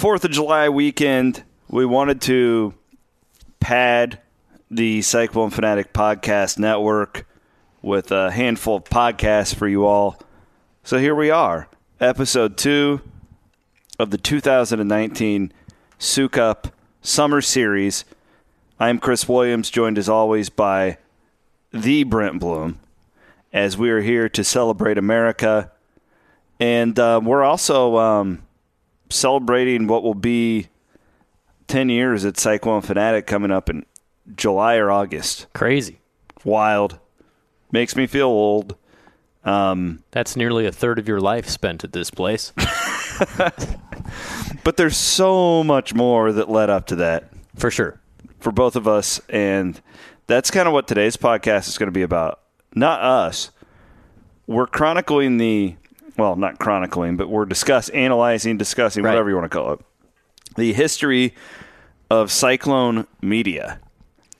4th of July weekend. We wanted to pad the Cyclone Fanatic Podcast Network with a handful of podcasts for you all. So here we are, episode two of the 2019 Sukup Summer Series. I'm Chris Williams, joined as always by the Brent Blum, as we are here to celebrate America. And uh, we're also um, celebrating what will be 10 years at Cyclone Fanatic coming up in July or August. Crazy. Wild. Makes me feel old. Um, That's nearly a third of your life spent at this place. but there's so much more that led up to that For sure. for both of us. And that's kind of what today's podcast is going to be about. Not us. We're chronicling the, well, not chronicling, but we're discussing, analyzing, discussing, Right. whatever you want to call it, the history of Cyclone Media.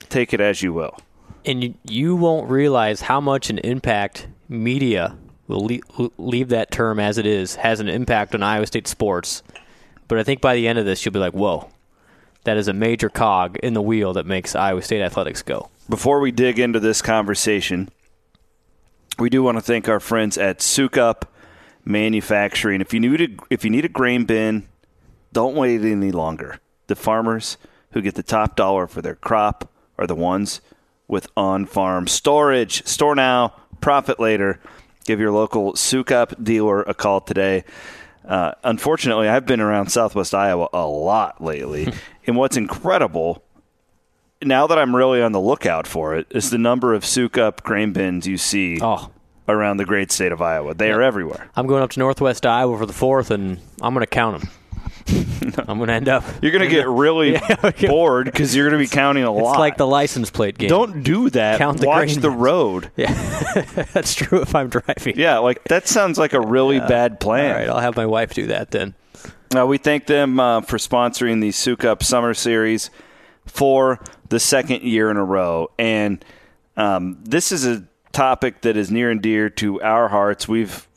Take it as you will. And you, you won't realize how much an impact media will le- leave that term as it is has an impact on Iowa State sports. But I think by the end of this, you'll be like, whoa, that is a major cog in the wheel that makes Iowa State athletics go. Before we dig into this conversation, we do want to thank our friends at Sukup Manufacturing. If you need a, if you need a grain bin, don't wait any longer. The farmers who get the top dollar for their crop are the ones with on-farm storage. Store now, profit later. Give your local Sukup dealer a call today. Uh, unfortunately, I've been around Southwest Iowa a lot lately, and what's incredible now that I'm really on the lookout for it is the number of Sukup grain bins you see Oh, around the great state of Iowa. They are everywhere. I'm going up to Northwest Iowa for the fourth, and I'm going to count them. I'm going to end up. You're going to get really Yeah. bored because you're going to be counting a lot. It's like the license plate game. Don't do that. Count the Watch the road. That's true if I'm driving. Yeah, like that sounds like a really bad plan. All right, I'll have my wife do that then. Uh, we thank them uh, for sponsoring the Sukup Summer Series for the second year in a row. And um, this is a topic that is near and dear to our hearts. We've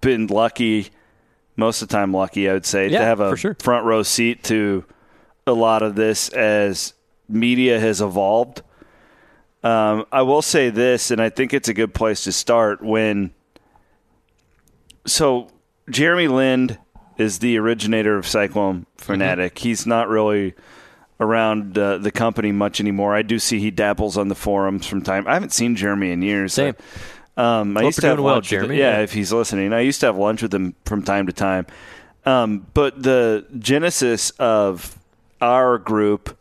been lucky, most of the time lucky, I would say, to have a sure. front row seat to a lot of this as media has evolved. Um, I will say this, and I think it's a good place to start when. So, Jeremy Lind is the originator of Cyclone Fanatic. He's not really around uh, the company much anymore. I do see he dabbles on the forums from time. I haven't seen Jeremy in years. Same. Um, I used to have well, Jeremy. yeah, Yeah. if he's listening, I used to have lunch with him from time to time. Um, but the genesis of our group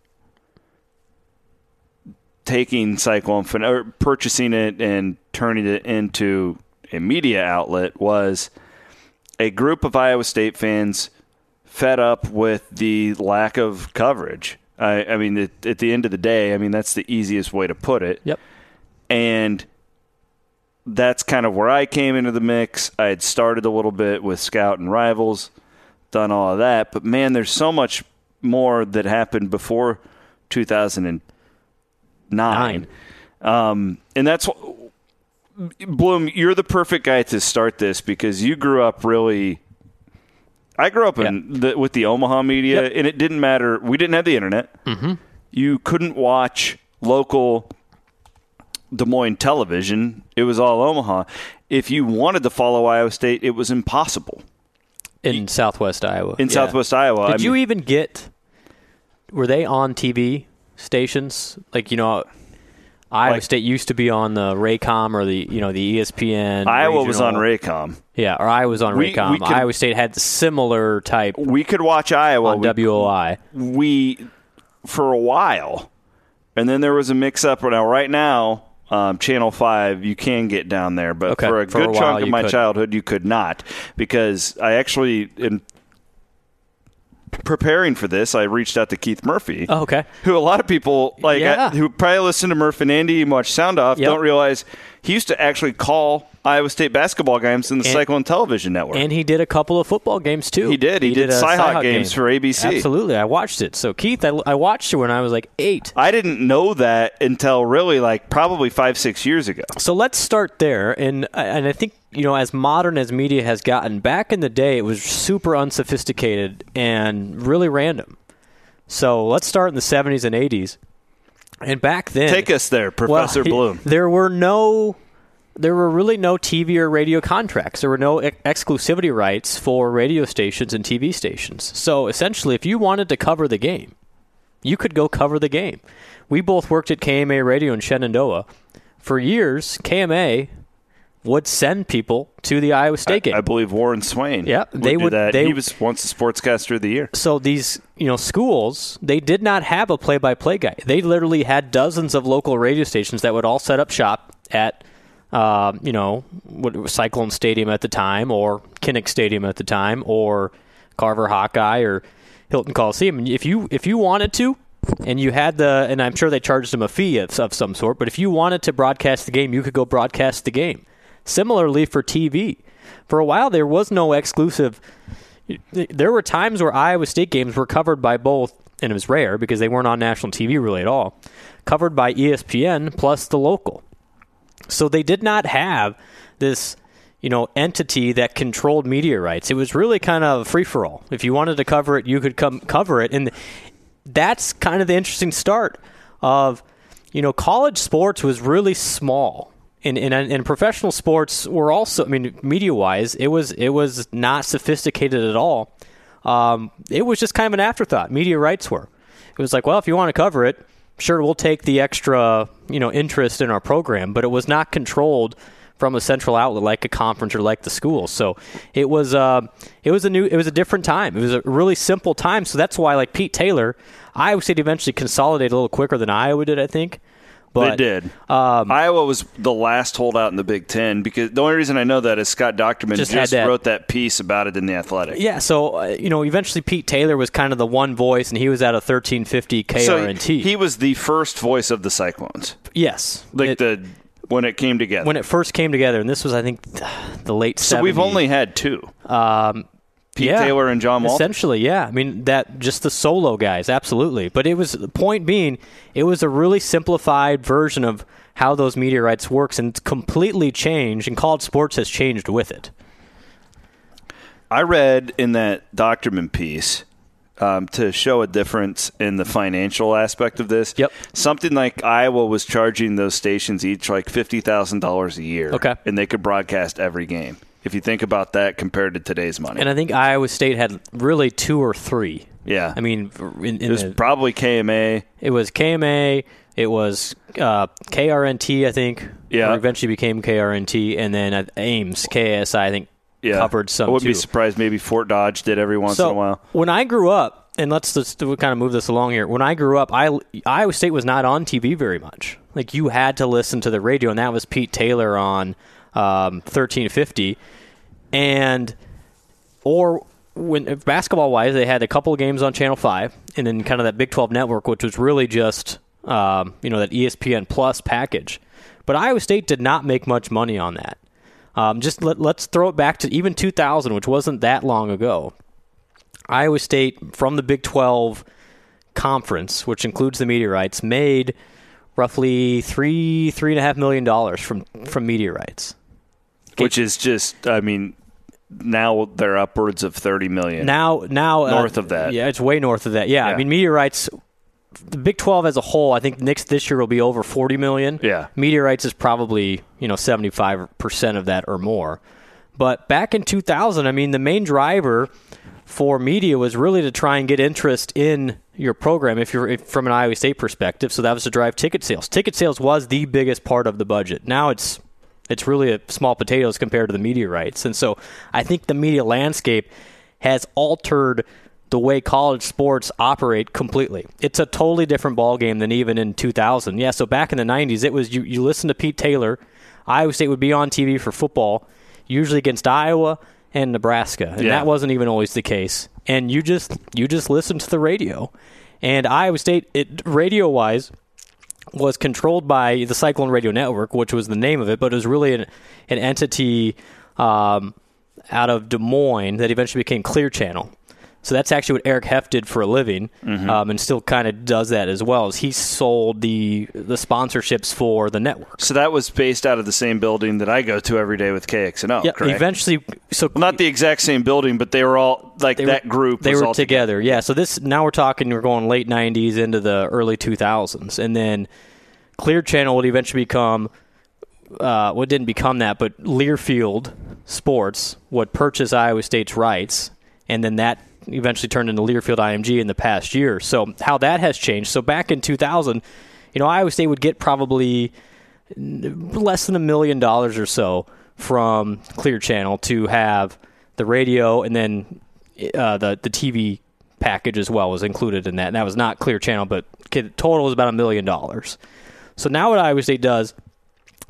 taking Cyclone or purchasing it and turning it into a media outlet was a group of Iowa State fans fed up with the lack of coverage. I, I mean, at, at the end of the day, I mean that's the easiest way to put it Yep. and that's kind of where I came into the mix. I had started a little bit with Scout and Rivals, done all of that, but man, there's so much more that happened before 2009. Nine. Um, and that's Blum. You're the perfect guy to start this because you grew up really. I grew up in the, with the Omaha media, Yep. and it didn't matter. We didn't have the internet. Mm-hmm. You couldn't watch local Des Moines television. It was all Omaha. If you wanted to follow Iowa State, it was impossible In Southwest Iowa. in Yeah. Southwest Iowa. Did I you mean, even get? Were they on TV stations? Like you know, Iowa Like- State used to be on the Raycom or the you know the ESPN. Iowa was on Raycom. Yeah, or Iowa was on We- Raycom. we could- Iowa State had similar type We could watch Iowa. on We- WOI. we for a while, and then there was a mix-up. Now, right now, um, Channel Five, you can get down there, but Okay, for a for a good while chunk of my couldn't. childhood, you could not because I actually in preparing for this, I reached out to Keith Murphy. Oh, okay. who a lot of people like Yeah. I- who probably listen to Murph and Andy and watch Sound Off Yep. don't realize he used to actually call Iowa State basketball games in the And- Cyclone Television Network. And he did a couple of football games too. He did. He did a Cyhawk games game. for ABC. Absolutely, I watched it. So Keith, I, I watched it when I was like eight. I didn't know that until really like probably five six years ago. So let's start there, and and I think you know, as modern as media has gotten, back in the day, it was super unsophisticated and really random. So let's start in the 70s and 80s. And back then, Take us there, Professor well, Blum. There were no, there were really no TV or radio contracts. There were no ex- exclusivity rights for radio stations and TV stations. So essentially, if you wanted to cover the game, you could go cover the game. We both worked at KMA Radio in Shenandoah. For years, KMA would send people to the Iowa State game. I believe Warren Swain. Yeah, would they do would- That. they- he was once the sportscaster of the year. so these you know schools they did not have a play-by-play guy they literally had dozens of local radio stations that would all set up shop at um, you know what cyclone stadium at the time or kinnick stadium at the time or carver hawkeye or hilton coliseum if you if you wanted to and you had the and i'm sure they charged them a fee of, of some sort but if you wanted to broadcast the game you could go broadcast the game similarly for tv for a while there was no exclusive there were times where Iowa State games were covered by both, and it was rare because they weren't on national TV really at all, covered by ESPN plus the local. So they did not have this, you know, entity that controlled media rights. It was really kind of free for all. If you wanted to cover it, you could come cover it, and that's kind of the interesting start of, you know, college sports was really small. And, and, and professional sports were also, I mean, media wise, it was it was not sophisticated at all. Um, it was just kind of an afterthought. Media rights were. It was like, well, if you want to cover it, sure, we'll take the extra, you know, interest in our program, but it was not controlled from a central outlet like a conference or like the school. So it was uh, it was a new it was a different time. It was a really simple time. So that's why like Pete Taylor, Iowa State eventually consolidated a little quicker than Iowa did, I think. But they did. Um, Iowa was the last holdout in the Big Ten because the only reason I know that is Scott Dochterman Just just, that- wrote that piece about it in the Athletic. Yeah, so uh, you know, eventually Pete Taylor was kind of the one voice, and he was at a 1350 So KRNT. he was the first voice of the Cyclones, yes, like It- the when it came together. when it first came together, and this was, I think, the late. so we've only had two: um, Pete yeah, Taylor and John. Essentially, yeah. I mean that just the solo guys, absolutely. But it was the point being, it was a really simplified version of how those media rights works, and it's completely changed. And college sports has changed with it. I read in that Dochterman piece um, to show a difference in the financial aspect of this. Yep. Something like Iowa was charging those stations each like fifty thousand dollars a year. Okay. And they could broadcast every game. If you think about that compared to today's money. And I think Iowa State had really two or three. yeah. I mean, in, in it was the, probably KMA. It was KMA. It was uh, KRNT, I think. Yeah. Eventually became KRNT, and then uh, Ames, KSI, I think, Yeah. covered some I wouldn't too. be surprised maybe Fort Dodge did every once so in a while. when I grew up, and let's just kind of move this along here. When I grew up, I Iowa State was not on TV very much. Like you had to listen to the radio, and that was Pete Taylor on um, thirteen fifty, and or when basketball wise, they had a couple of games on Channel Five, and then kind of that Big Twelve network, which was really just um, you know that ESPN Plus package. But Iowa State did not make much money on that. Um, just let, let's throw it back to even 2000, which wasn't that long ago. Iowa State from the Big 12 conference, which includes the media rights, made roughly three three and a half million dollars from from media Which is just I mean now they're upwards of thirty million. Now, now uh, North of that. yeah, it's way north of that. Yeah, I mean media rights. The Big 12 as a whole, I think next this year will be over 40 million. Yeah. rights is probably you know 75 percent of that or more. But back in 2000, I mean, the main driver for media was really to try and get interest in your program if you're if, from an Iowa State perspective. So that was to drive ticket sales. Ticket sales was the biggest part of the budget. Now it's it's really a small potatoes compared to the media rights. And so I think the media landscape has altered the way college sports operate completely. It's a totally different ballgame than even in 2000. Yeah, so back in the 90s, it was you, you listen to Pete Taylor. Iowa State would be on TV for football, usually against Iowa and Nebraska. And Yeah. that wasn't even always the case. And you just you just listen to the radio. And Iowa State it radio wise was controlled by the Cyclone Radio Network, which was the name of it, but it was really an, an entity um, out of Des Moines that eventually became Clear Channel. So that's actually what Eric Heft did for a living, Mm-hmm. um, and still kind of does that as well. Is he sold the the sponsorships for the network? So that was based out of the same building that I go to every day with KXNO. Yeah, correct? eventually. So Well, not the exact same building, but they were all like they that were, group. They were all together. Yeah. So this now we're talking. We're going late '90s into the early 2000s, and then Clear Channel would eventually become. Uh, well, it didn't become that, but Learfield Sports would purchase Iowa State's rights, and then that eventually turned into Learfield IMG in the past year. So how that has changed. So back in 2000, you know, Iowa State would get probably less than a million dollars or so from Clear Channel to have the radio and then uh, the the TV package as well was included in that. And that was not Clear Channel, but total was about a million dollars. So now what Iowa State does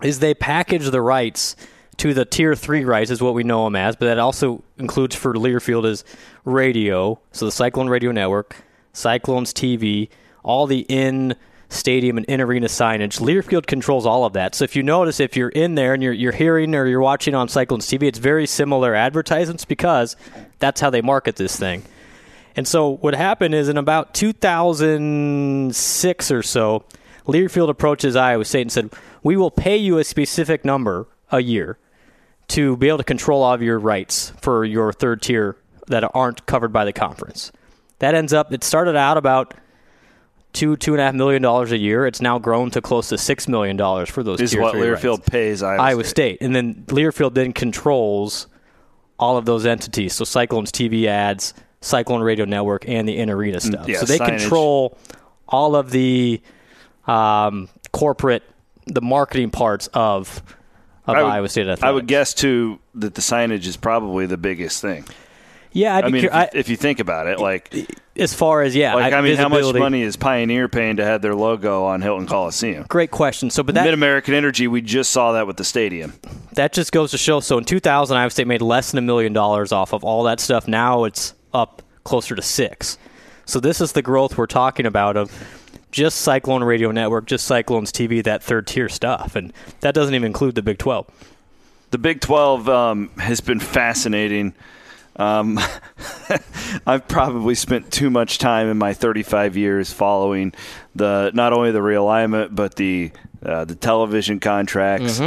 is they package the rights to the tier three rights is what we know them as, but that also includes for Learfield is radio, so the Cyclone Radio Network, Cyclones TV, all the in stadium and in arena signage. Learfield controls all of that. So if you notice, if you're in there and you're you're hearing or you're watching on Cyclones TV, it's very similar advertisements because that's how they market this thing. And so what happened is in about 2006 or so, Learfield approaches Iowa State and said, "We will pay you a specific number a year to be able to control all of your rights for your third tier that aren't covered by the conference." That ends up. It started out about two two and a half million dollars a year. It's now grown to close to six million dollars for those. This is what three rights. Learfield pays Iowa, Iowa State. And then Learfield then controls all of those entities. So Cyclones TV ads, Cyclone Radio Network, and the in arena stuff. yeah, so they signage. control all of the um, corporate, the marketing parts of of I would- Iowa State athletics. I would guess too that the signage is probably the biggest thing. Yeah, I'd I mean, cur- if, you, I- if you think about it, like, as far as yeah, like I mean, how much money is Pioneer paying to have their logo on Hilton Coliseum? Great question. So, but that Mid American Energy, we just saw that with the stadium. that just goes to show. So in 2000, Iowa State made less than a million dollars off of all that stuff. Now it's up closer to six. So this is the growth we're talking about of just Cyclone Radio Network, just Cyclones TV, that third tier stuff, and that doesn't even include the Big 12. The Big 12 um, has been fascinating. Um, I've probably spent too much time in my 35 years following the not only the realignment but the uh, the television contracts,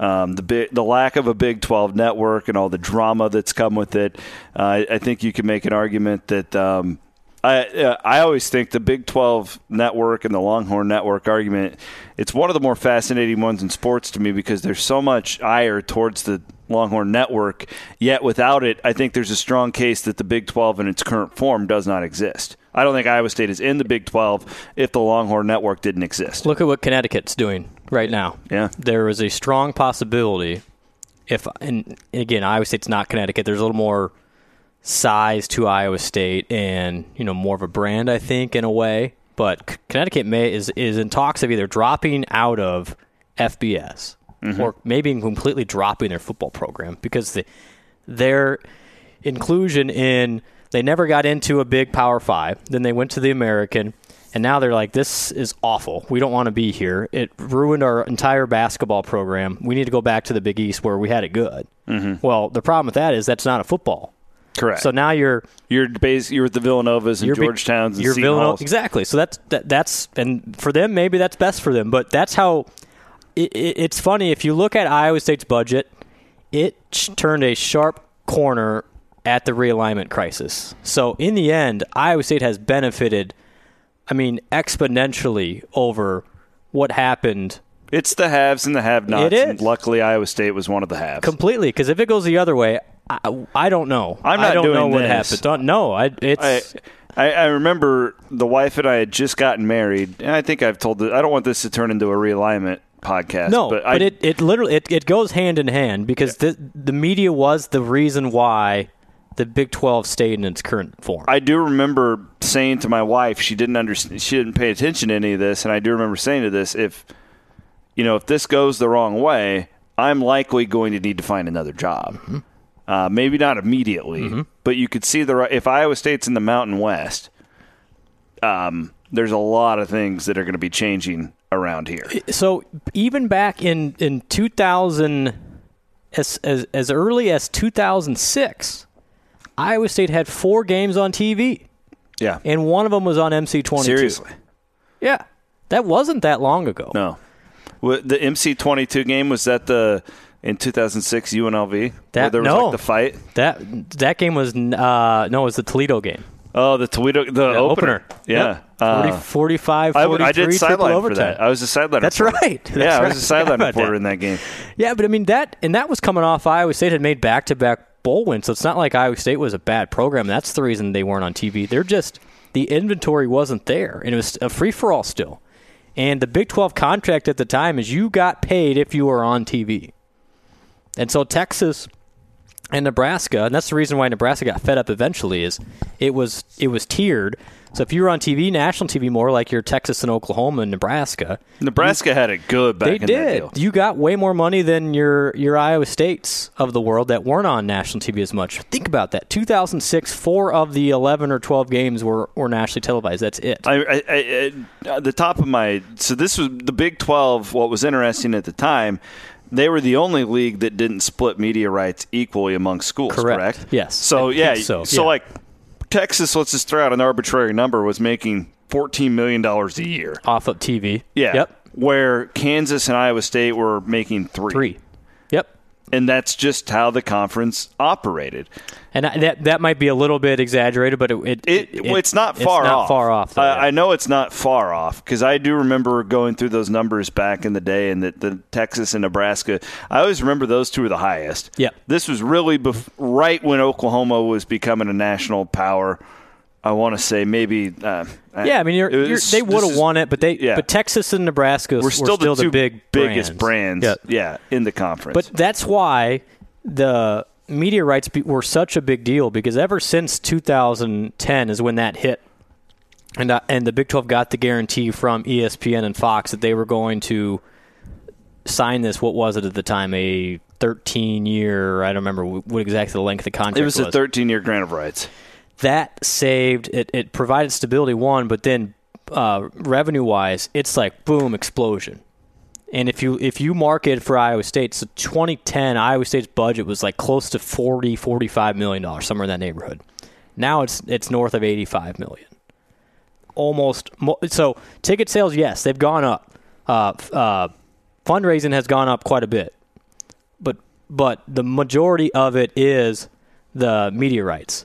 um, the big, the lack of a Big 12 network, and all the drama that's come with it. Uh, I, I think you can make an argument that. I uh, I always think the Big 12 network and the Longhorn network argument it's one of the more fascinating ones in sports to me because there's so much ire towards the Longhorn network yet without it I think there's a strong case that the Big 12 in its current form does not exist. I don't think Iowa State is in the Big 12 if the Longhorn network didn't exist. Look at what Connecticut's doing right now. Yeah. There is a strong possibility if and again, Iowa State's not Connecticut. There's a little more size to Iowa State and, you know, more of a brand I think in a way, but Connecticut may is is in talks of either dropping out of FBS or maybe completely dropping their football program because the, their inclusion in they never got into a big Power 5, then they went to the American and now they're like, this is awful. We don't want to be here. It ruined our entire basketball program. We need to go back to the Big East where we had it good. Mm-hmm. Well, the problem with that is that's not a football. Correct. So now you're you're base, you're with the Villanovas and Georgetowns and you're Villanova- exactly. So that's that, that's and for them maybe that's best for them. But that's how it, it, it's funny if you look at Iowa State's budget, it turned a sharp corner at the realignment crisis. So in the end, Iowa State has benefited. I mean, exponentially over what happened It's the haves and the have-nots. It is. And luckily, Iowa State was one of the haves. completely. Because if it goes the other way, I, I don't know. I'm not I don't doing know what this. happened. Don't, no, I, it's I, I, I remember the wife and I had just gotten married, and I think I've told. The, I don't want this to turn into a realignment podcast. No, but, but, I, it, it literally it, it goes hand in hand because the the media was the reason why the Big Twelve stayed in its current form. I do remember saying to my wife, she didn't understand, she didn't pay attention to any of this, and I do remember saying to this, if you know, if this goes the wrong way, I'm likely going to need to find another job. Mm-hmm. Uh, maybe not immediately, but you could see the if Iowa State's in the Mountain West, um, there's a lot of things that are going to be changing around here. so even back in in two thousand as, as as early as two thousand six, Iowa State had four games on TV, Yeah. and one of them was on MC22. Seriously. Yeah. That wasn't that long ago. No. The MC22 game was that the in 2006 UNLV where That- there was no. like the fight. That that game was uh, no, it was the Toledo game. Oh, the Toledo the Yeah, opener. Yeah. Yep. Uh, 40, 45, I, 43, I did sideline for that. I was a sideline. That's reporter. right. That's yeah, I was a sideline reporter that. in that game. Yeah, but I mean that, and that was coming off Iowa State had made back to back bowl wins, so it's not like Iowa State was a bad program. That's the reason they weren't on TV. They're just the inventory wasn't there, and it was a free for all still. And the Big Twelve contract at the time is you got paid if you were on TV, and so Texas and Nebraska, and that's the reason why Nebraska got fed up eventually is it was it was tiered. So if you were on TV, national TV more like your Texas and Oklahoma and Nebraska, Nebraska had it good back they did. You got way more money than your your Iowa States of the world that weren't on national TV as much. Think about that. 2006, four of the 11 or 12 games were, were nationally televised. That's it. I, I, I, at the top of my so this was the Big Twelve. What was interesting at the time, they were the only league that didn't split media rights equally among schools. Correct. Correct. Yes. So yeah. so, So yeah. like Texas, let's just throw out an arbitrary number, was making fourteen million dollars a year. Off of TV. Yeah. Yep. Where Kansas and Iowa State were making three. Three. And that's just how the conference operated. And I- that that might be a little bit exaggerated, but it, it, It, well, it's not far it's not off. far off. Though, I. I know it's not far off because I do remember going through those numbers back in the day, and that the Texas and Nebraska. I always remember those two were the highest. Yeah. this was really bef- right when Oklahoma was becoming a national power. I want to say maybe. Uh, yeah, I mean, you're, you're, they would have won it, but they yeah. but Texas and Nebraska We're still, the, two big biggest brands. Yeah. yeah, in the conference. But that's why the media rights be- were such a big deal because ever since 2010 is when that hit, and uh, and the Big 12 got the guarantee from ESPN and Fox that they were going to sign this. What was it at the time? A 13 year. I don't remember what exactly the length of the contract it was was. a 13 year grant of rights. That saved it. It provided stability one, but then uh, revenue wise, it's like boom explosion. And if you if you market for Iowa State, so 2010 Iowa State's budget was like close to 40 45 million dollars somewhere in that neighborhood. Now it's it's north of 85 million. Almost so ticket sales yes, they've gone up. Uh, uh, fundraising has gone up quite a bit. But but the majority of it is the media rights.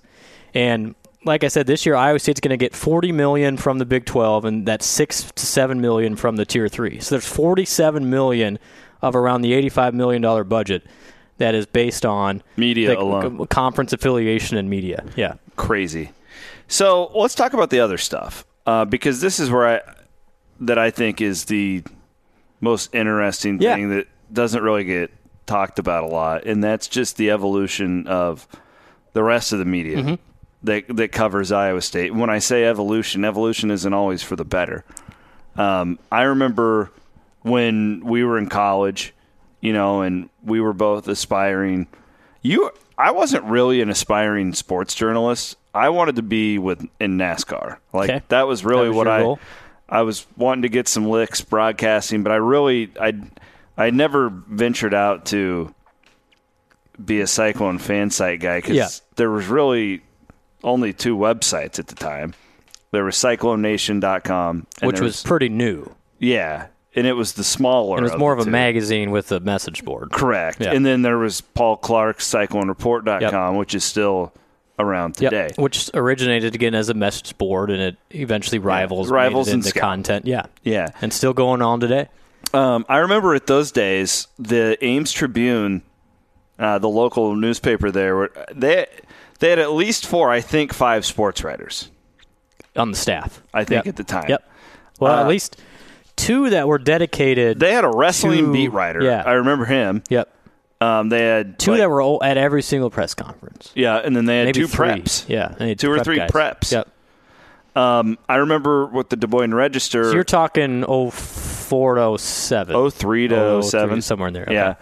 And like I said, this year Iowa State's going to get 40 million from the Big 12, and that's six to seven million from the Tier Three. So there's 47 million of around the 85 million dollar budget that is based on Media alone. conference affiliation and media. Yeah, crazy. So let's talk about the other stuff uh, because this is where I that I think is the most interesting Yeah. thing that doesn't really get talked about a lot, and that's just the evolution of the rest of the media Mm-hmm. That that covers Iowa State. When I say evolution, evolution isn't always for the better. Um, I remember when we were in college, you know, and we were both aspiring. You, I wasn't really an aspiring sports journalist. I wanted to be with in NASCAR. Like Okay. that was really That was what I. goal? I was wanting to get some licks broadcasting, but I really, I, I never ventured out to be a Cyclone fan site guy because Yeah. there was really only two websites at the time. There was CycloneNation.com, and which there was pretty new. yeah, and it was the smaller. And it was more the of a two. magazine with a message board. Correct. Yeah. And then there was Paul Clark's CycloneReport.com, which is still around Yep, today. which originated again as a message board, and it eventually rivals rivals it and into content. Yeah, Yeah. and still going on today. Um, I remember at those days, the Ames Tribune, uh, the local newspaper there, they they had at least four, I think, five sports writers. on the staff. I think Yep. at the time. Yep. Well, Uh, at least two that were dedicated. They had a wrestling Two- beat writer. yeah. I remember him. yep. Um, they had Two like- that were at every single press conference. yeah, and then they had Maybe two three. preps. Yeah, had Two or three guys. preps. Yep. Um, I remember with the Des Moines Register. So you're talking 04 to 07. 03 to 03, 07. somewhere in there. Yeah.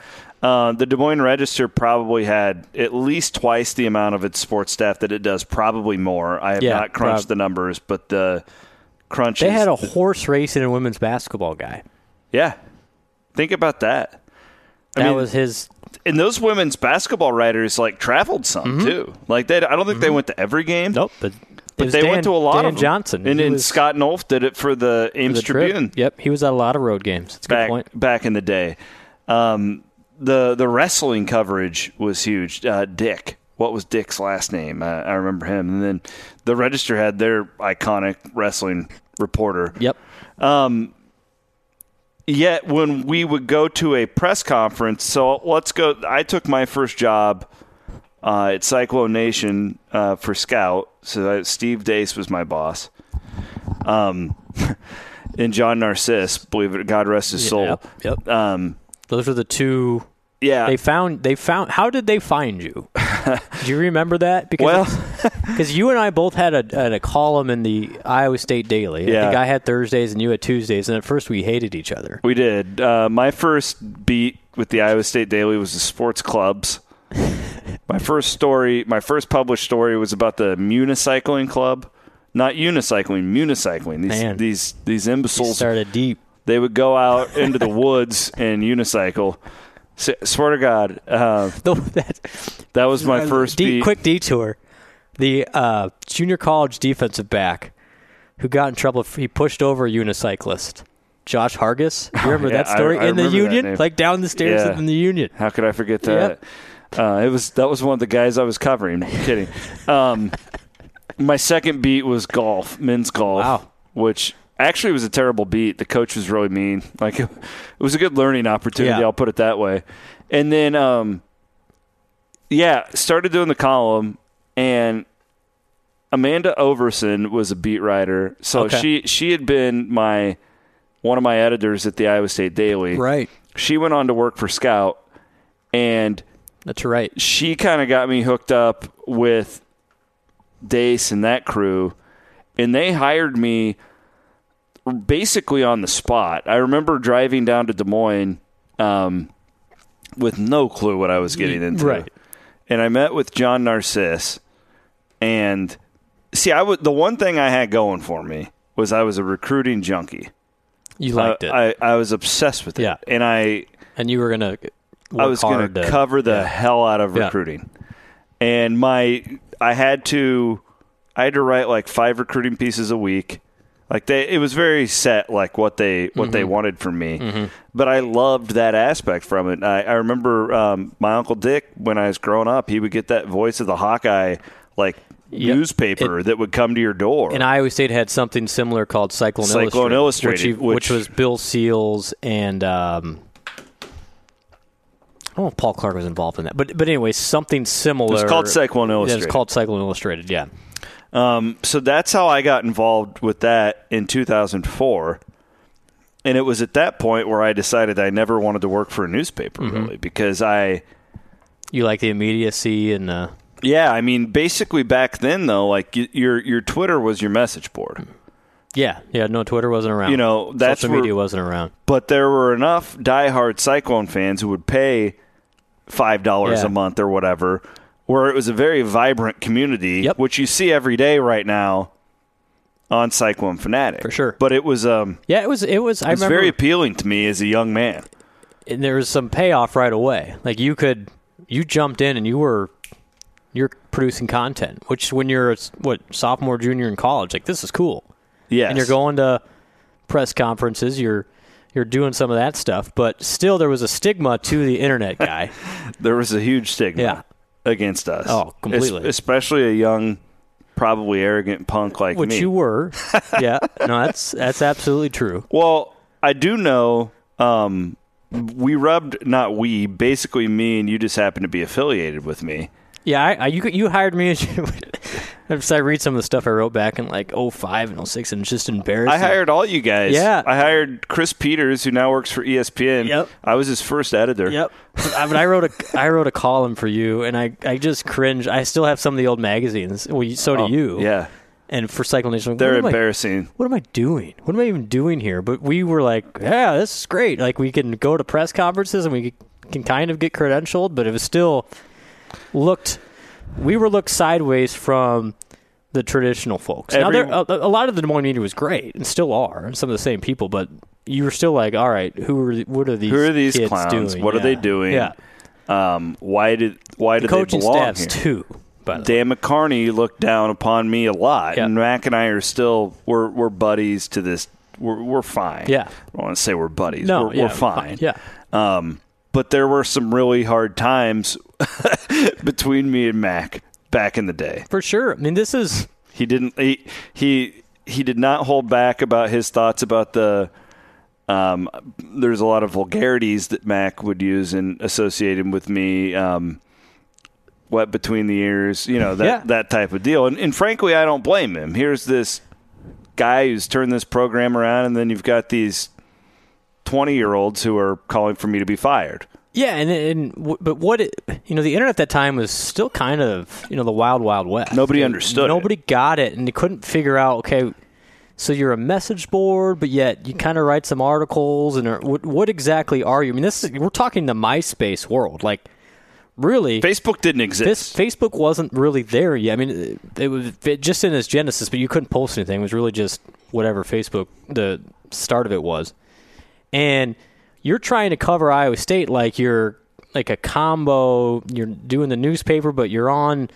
Uh, the Des Moines Register probably had at least twice the amount of its sports staff that it does, probably more. I have Yeah, not crunched prob- the numbers, but the crunch They is- had a horse racing and women's basketball guy. Yeah. Think about that. I That mean, was his and those women's basketball writers like traveled some too. Like they, I don't think they went to every game. Nope, but, But they Dan, went to a lot Dan of them. Johnson. and, He and was Scott Nolf did it for the for Ames the trip. Tribune Yep, he was at a lot of road games. That's a good point. back in the day. Um, the the wrestling coverage was huge. Uh, Dick, what was Dick's last name? Uh, I remember him. And then the Register had their iconic wrestling reporter. Yep. Yet when we would go to a press conference, so let's go. I took my first job uh, at Cyclone Nation uh, for Scout. So I, Steve Deace was my boss. Um, and John Narciss, believe it, God rest his soul. Yep. Yep. Um, Those were the two. yeah. They found. They found. How did they find you? Do you remember that? Because well, because you and I both had a, a column in the Iowa State Daily. I Yeah. think I had Thursdays and you had Tuesdays, and at first we hated each other. we did. Uh, my first beat with the Iowa State Daily was the sports clubs. my first story, my first published story was about the Municycling Club. Not unicycling, municycling. These Man. these these imbeciles Started deep. They would go out into the woods and unicycle. S- swear to God, uh, that that was my first de- beat. quick detour. The uh, junior college defensive back who got in trouble. He pushed over a unicyclist. Josh Hargis. You remember yeah, that story I- I in the Union, like down the stairs Yeah. in the Union. How could I forget that? Uh, it was that was one of the guys I was covering. I'm kidding. Um, my second beat was golf, men's golf, Wow. which actually it was a terrible beat. The coach was really mean. Like it was a good learning opportunity. Yeah. I'll put it that way. And then, um, yeah, started doing the column, and Amanda Overson was a beat writer. So Okay. she she had been my one of my editors at the Iowa State Daily. Right. She went on to work for Scout, and That's right. she kind of got me hooked up with Deace and that crew, and they hired me basically on the spot. I remember driving down to Des Moines um, with no clue what I was getting into, Right. And I met with John Narciss, and see, I was the one thing I had going for me was I was a recruiting junkie. You liked I, it, I, I was obsessed with it, Yeah. and I and you were gonna. I was going going to cover the hell out of Yeah. recruiting, and my I had to I had to write like five recruiting pieces a week. Like they, it was very set, like what they what Mm-hmm. they wanted from me. But I loved that aspect from it. I, I remember um, my uncle Dick when I was growing up. He would get that voice of the Hawkeye like Yep. newspaper that would come to your door. And Iowa State had something similar called Cyclone, Cyclone Illustrated, Illustrated, which, which- which was Bill Seals and um, if Paul Clark was involved in that. But but anyway, something similar. It's called Cyclone Yeah, Illustrated. it's called Cyclone Illustrated. Yeah. Um, so that's how I got involved with that in 2004. And it was at that point where I decided I never wanted to work for a newspaper, Mm-hmm. really, because I, You like the immediacy and uh, yeah, I mean, basically back then though, like y- your your Twitter was your message board, yeah, yeah. No, Twitter wasn't around. You know, that's social where- media wasn't around. but there were enough diehard Cyclone fans who would pay five dollars Yeah. a month or whatever, where it was a very vibrant community, Yep. which you see every day right now on Cyclone Fanatic For sure. But it was um, Yeah, it was. It was. I it's remember. very appealing to me as a young man. and there was some payoff right away. Like you could, you jumped in and you were, you're producing content. Which when you're a, what sophomore, junior in college, like this is cool. Yes. and you're going to press conferences. You're you're doing some of that stuff, but still there was a stigma to the internet guy. There was a huge stigma Yeah. Against us. Oh, completely. Es- especially a young, probably arrogant punk like which me. you were. yeah, no, that's that's absolutely true. well, I do know um, we rubbed, not we, basically me and you just happened to be affiliated with me. Yeah, I, I you you hired me. As as I read some of the stuff I wrote back in like 05 and 06, and it's just embarrassing. I hired all you guys. Yeah. I hired Chris Peters, who now works for ESPN. Yep. I was his first editor. Yep. I mean, I wrote a I wrote a column for you, and I, I just cringe. I still have some of the old magazines. Well, so do Oh, you. Yeah. And for Cycle Nation, They're what am I- embarrassing. what am I doing? What am I even doing here? But we were like, yeah, this is great. Like we can go to press conferences and we can kind of get credentialed, but it was still looked. We were looked sideways from the traditional folks. now, Every- there, a, a lot of the Des Moines media was great and still are, and some of the same people. But you were still like, all right, who are what are these? Who are these clowns? Doing? What are they doing? Yeah, Um, why did why The did they coaching belong staffs here? too. By the way. Dan McCarney looked down upon me a lot, Yeah. and Mac and I are still we're we're buddies to this. We're we're fine. Yeah. I don't want to say we're buddies. No, we're, yeah, we're fine. Yeah, Um, but there were some really hard times between me and Mac back in the day. for sure. I mean, this is He didn't. He he he did not hold back about his thoughts about the. Um, there's a lot of vulgarities that Mac would use and associated with me. Um, wet between the ears, you know that Yeah. that type of deal. And, and frankly, I don't blame him. Here's this guy who's turned this program around, and then you've got these twenty year olds who are calling for me to be fired. yeah, and and but what it, you know, the internet at that time was still kind of you know the wild wild west. Nobody understood it. Nobody got it, and they couldn't figure out. Okay, so you're a message board, but yet you kind of write some articles, and are, what, what exactly are you? I mean, this is, we're talking the MySpace world, like. Really, Facebook didn't this exist. Facebook wasn't really there yet. I mean, it, it was it just in its genesis, but you couldn't post anything. It was really just whatever Facebook the start of it was. And you're trying to cover Iowa State like you're like a combo. You're doing the newspaper, but you're on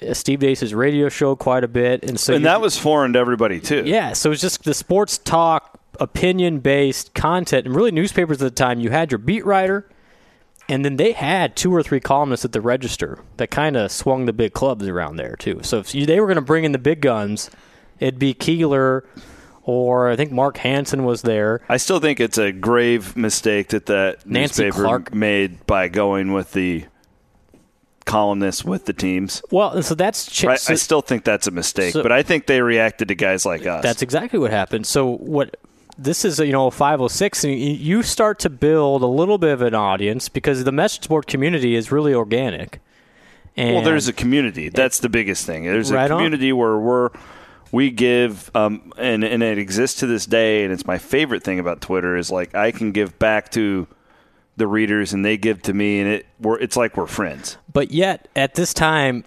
uh, Steve Deace's radio show quite a bit, and so and that was foreign to everybody too. yeah, so it's just the sports talk, opinion based content, and really newspapers at the time. You had your beat writer, and then they had two or three columnists at the Register that kind of swung the big clubs around there too. So if you, they were going to bring in the big guns, it'd be Keeler, or I think Mark Hansen was there. I still think it's a grave mistake that that Nancy newspaper Clark. made by going with the columnists with the teams. Well, so that's ch- so- I still think that's a mistake, so- but I think they reacted to guys like us. That's exactly what happened. So what this is, you know, 506, and you- start to build a little bit of an audience because the message board community is really organic. And well, there's a community. That's the biggest thing. There's a Right on. community where we're we give, um, and and it exists to this day. And it's my favorite thing about Twitter is like I can give back to the readers, and they give to me, and it we're, it's like we're friends. But yet, at this time,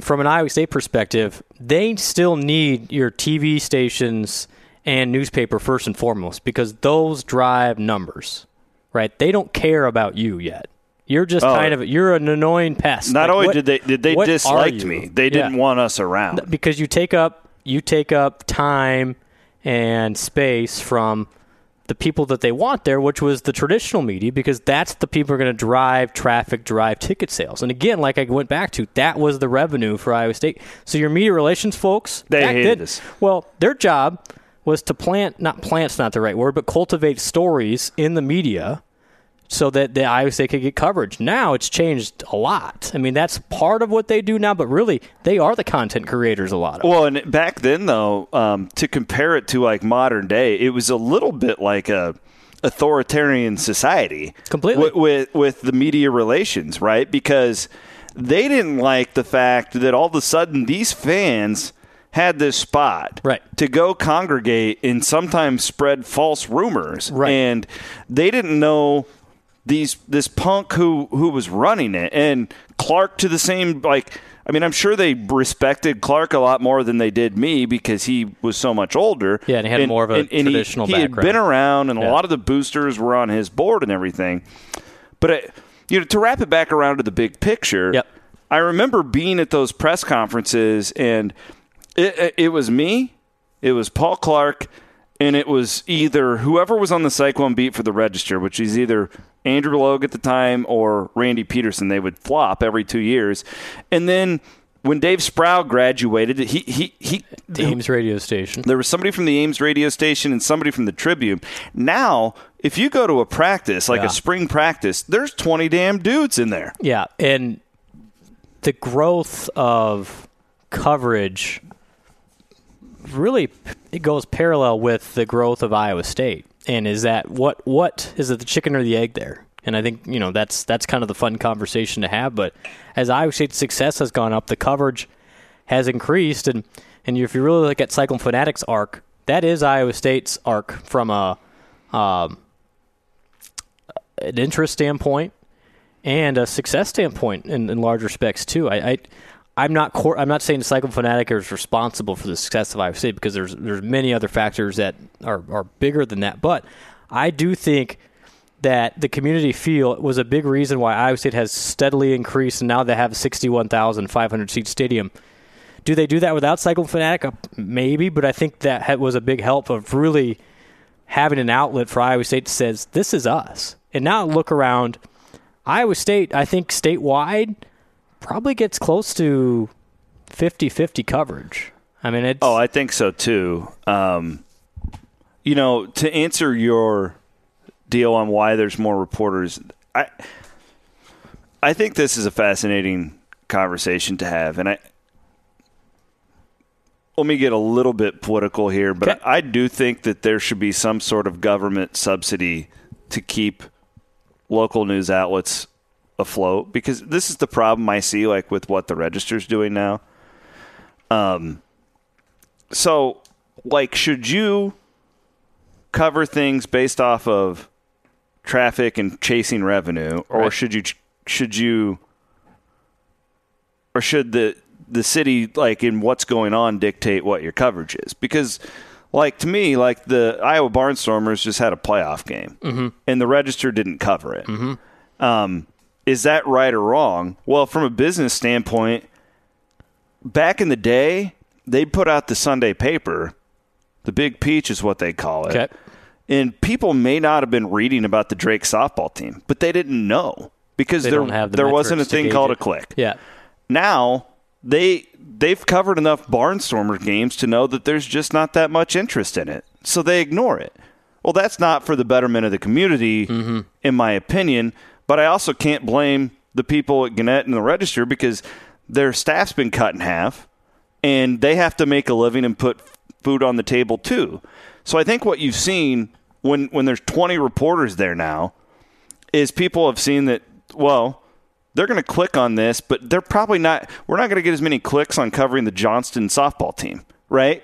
from an Iowa State perspective, they still need your TV stations and newspaper first and foremost because those drive numbers, right? They don't care about you yet. You're just Oh. kind of you're an annoying pest. Not Like, only what- did they did they what are dislike you? me, they didn't want us around. because you take up you take up time and space from the people that they want there, which was the traditional media, because that's the people who are going to drive traffic, drive ticket sales. And again, like I went back to, that was the revenue for Iowa State. So your media relations folks, They hated then- us. Well, their job was to plant, not plant's not the right word, but cultivate stories in the media so that the Iowa State could get coverage. Now it's changed a lot. I mean, that's part of what they do now, but really, they are the content creators a lot of. Well, and back then, though, um, to compare it to like modern day, it was a little bit like a authoritarian society, Completely. with, with with the media relations, right? Because they didn't like the fact that all of a sudden these fans had this spot Right. to go congregate and sometimes spread false rumors, Right. and they didn't know these this punk who who was running it and Clark to the same like I mean I'm sure they respected Clark a lot more than they did me because he was so much older. Yeah, and he had more of a he- traditional he, had been around and a lot of the boosters were on his board and everything. But it, you know to wrap it back around to the big picture. Yep. I remember being at those press conferences and it, it was me, it was Paul Clark, and it was either whoever was on the Cyclone beat for the Register, which is either Andrew Logue at the time or Randy Peterson. They would flop every two years, and then when Dave Sproul graduated, he he he. the Ames radio station. There was somebody from the Ames radio station and somebody from the Tribune. Now, if you go to a practice, like Yeah. a spring practice, there's 20 damn dudes in there. Yeah, and the growth of coverage really it goes parallel with the growth of Iowa State. And is that what what is it the chicken or the egg there? And I think you know that's that's kind of the fun conversation to have. But as Iowa State's success has gone up, the coverage has increased, and and if you really look at Cyclone Fanatics arc, that is Iowa State's arc from a um, an interest standpoint and a success standpoint in, in large respects too. I, I I'm not cor- I'm not saying Cyclone Fanatic is responsible for the success of Iowa State because there's there's many other factors that are, are bigger than that. But I do think that the community feel was a big reason why Iowa State has steadily increased, and now they have a 61,500 seat stadium. Do they do that without Cyclone Fanatic? Uh, Maybe, but I think that was a big help of really having an outlet for Iowa State that says, this is us. And now look around. Iowa State, I think statewide, probably gets close to 50 50 coverage. I mean, it's. Oh, I think so too. Um, you know, to answer your deal on why there's more reporters, I I think this is a fascinating conversation to have, and I let me get a little bit political here, but Okay. I, I do think that there should be some sort of government subsidy to keep local news outlets afloat because this is the problem I see like with what the register's doing now. Um so like should you cover things based off of traffic and chasing revenue or Right. should you should you or should the the city like in what's going on dictate what your coverage is because like to me like the iowa barnstormers just had a playoff game and the register didn't cover it um, is that right or wrong well from a business standpoint back in the day they'd put out the sunday paper the big peach is what they call it Okay. and people may not have been reading about the drake softball team but they didn't know because They there, the there wasn't a thing called it. a click Yeah. now they they've covered enough barnstormer games to know that there's just not that much interest in it so they ignore it well that's not for the betterment of the community mm-hmm. in my opinion but i also can't blame the people at gannett and the register because their staff's been cut in half and they have to make a living and put food on the table too. So i think what you've seen when when there's 20 reporters there now is people have seen that well they're going to click on this but they're probably not we're not going to get as many clicks on covering the johnston softball team right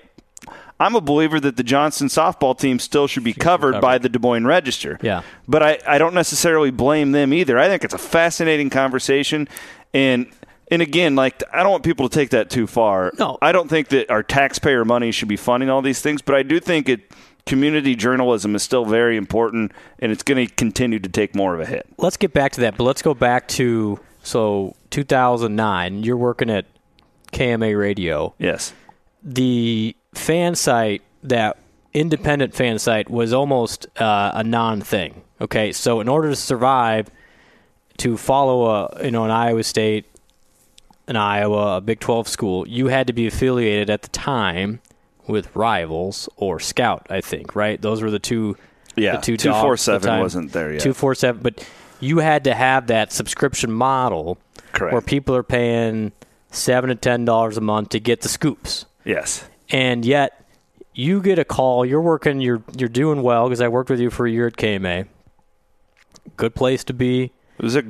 i'm a believer that the johnston softball team still should be covered, covered. by the des moines register Yeah. but I, I don't necessarily blame them either i think it's a fascinating conversation and and again like i don't want people to take that too far No. i don't think that our taxpayer money should be funding all these things but i do think it community journalism is still very important and it's going to continue to take more of a hit let's get back to that, but let's go back to so 2009. You're working at KMA Radio. yes The fan site, that independent fan site, was almost uh, a non-thing. Okay, so in order to survive, to follow a you know an Iowa State, an Iowa, a Big 12 school, you had to be affiliated at the time with Rivals or Scout. I think right. Those were the two. Yeah, the two two four the wasn't there yet. Two four seven, but you had to have that subscription model Correct. where people are paying seven to ten dollars a month to get the scoops, yes, and yet you get a call. You're working. You're you're doing well because I worked with you for a year at KMA. Good place to be. it was a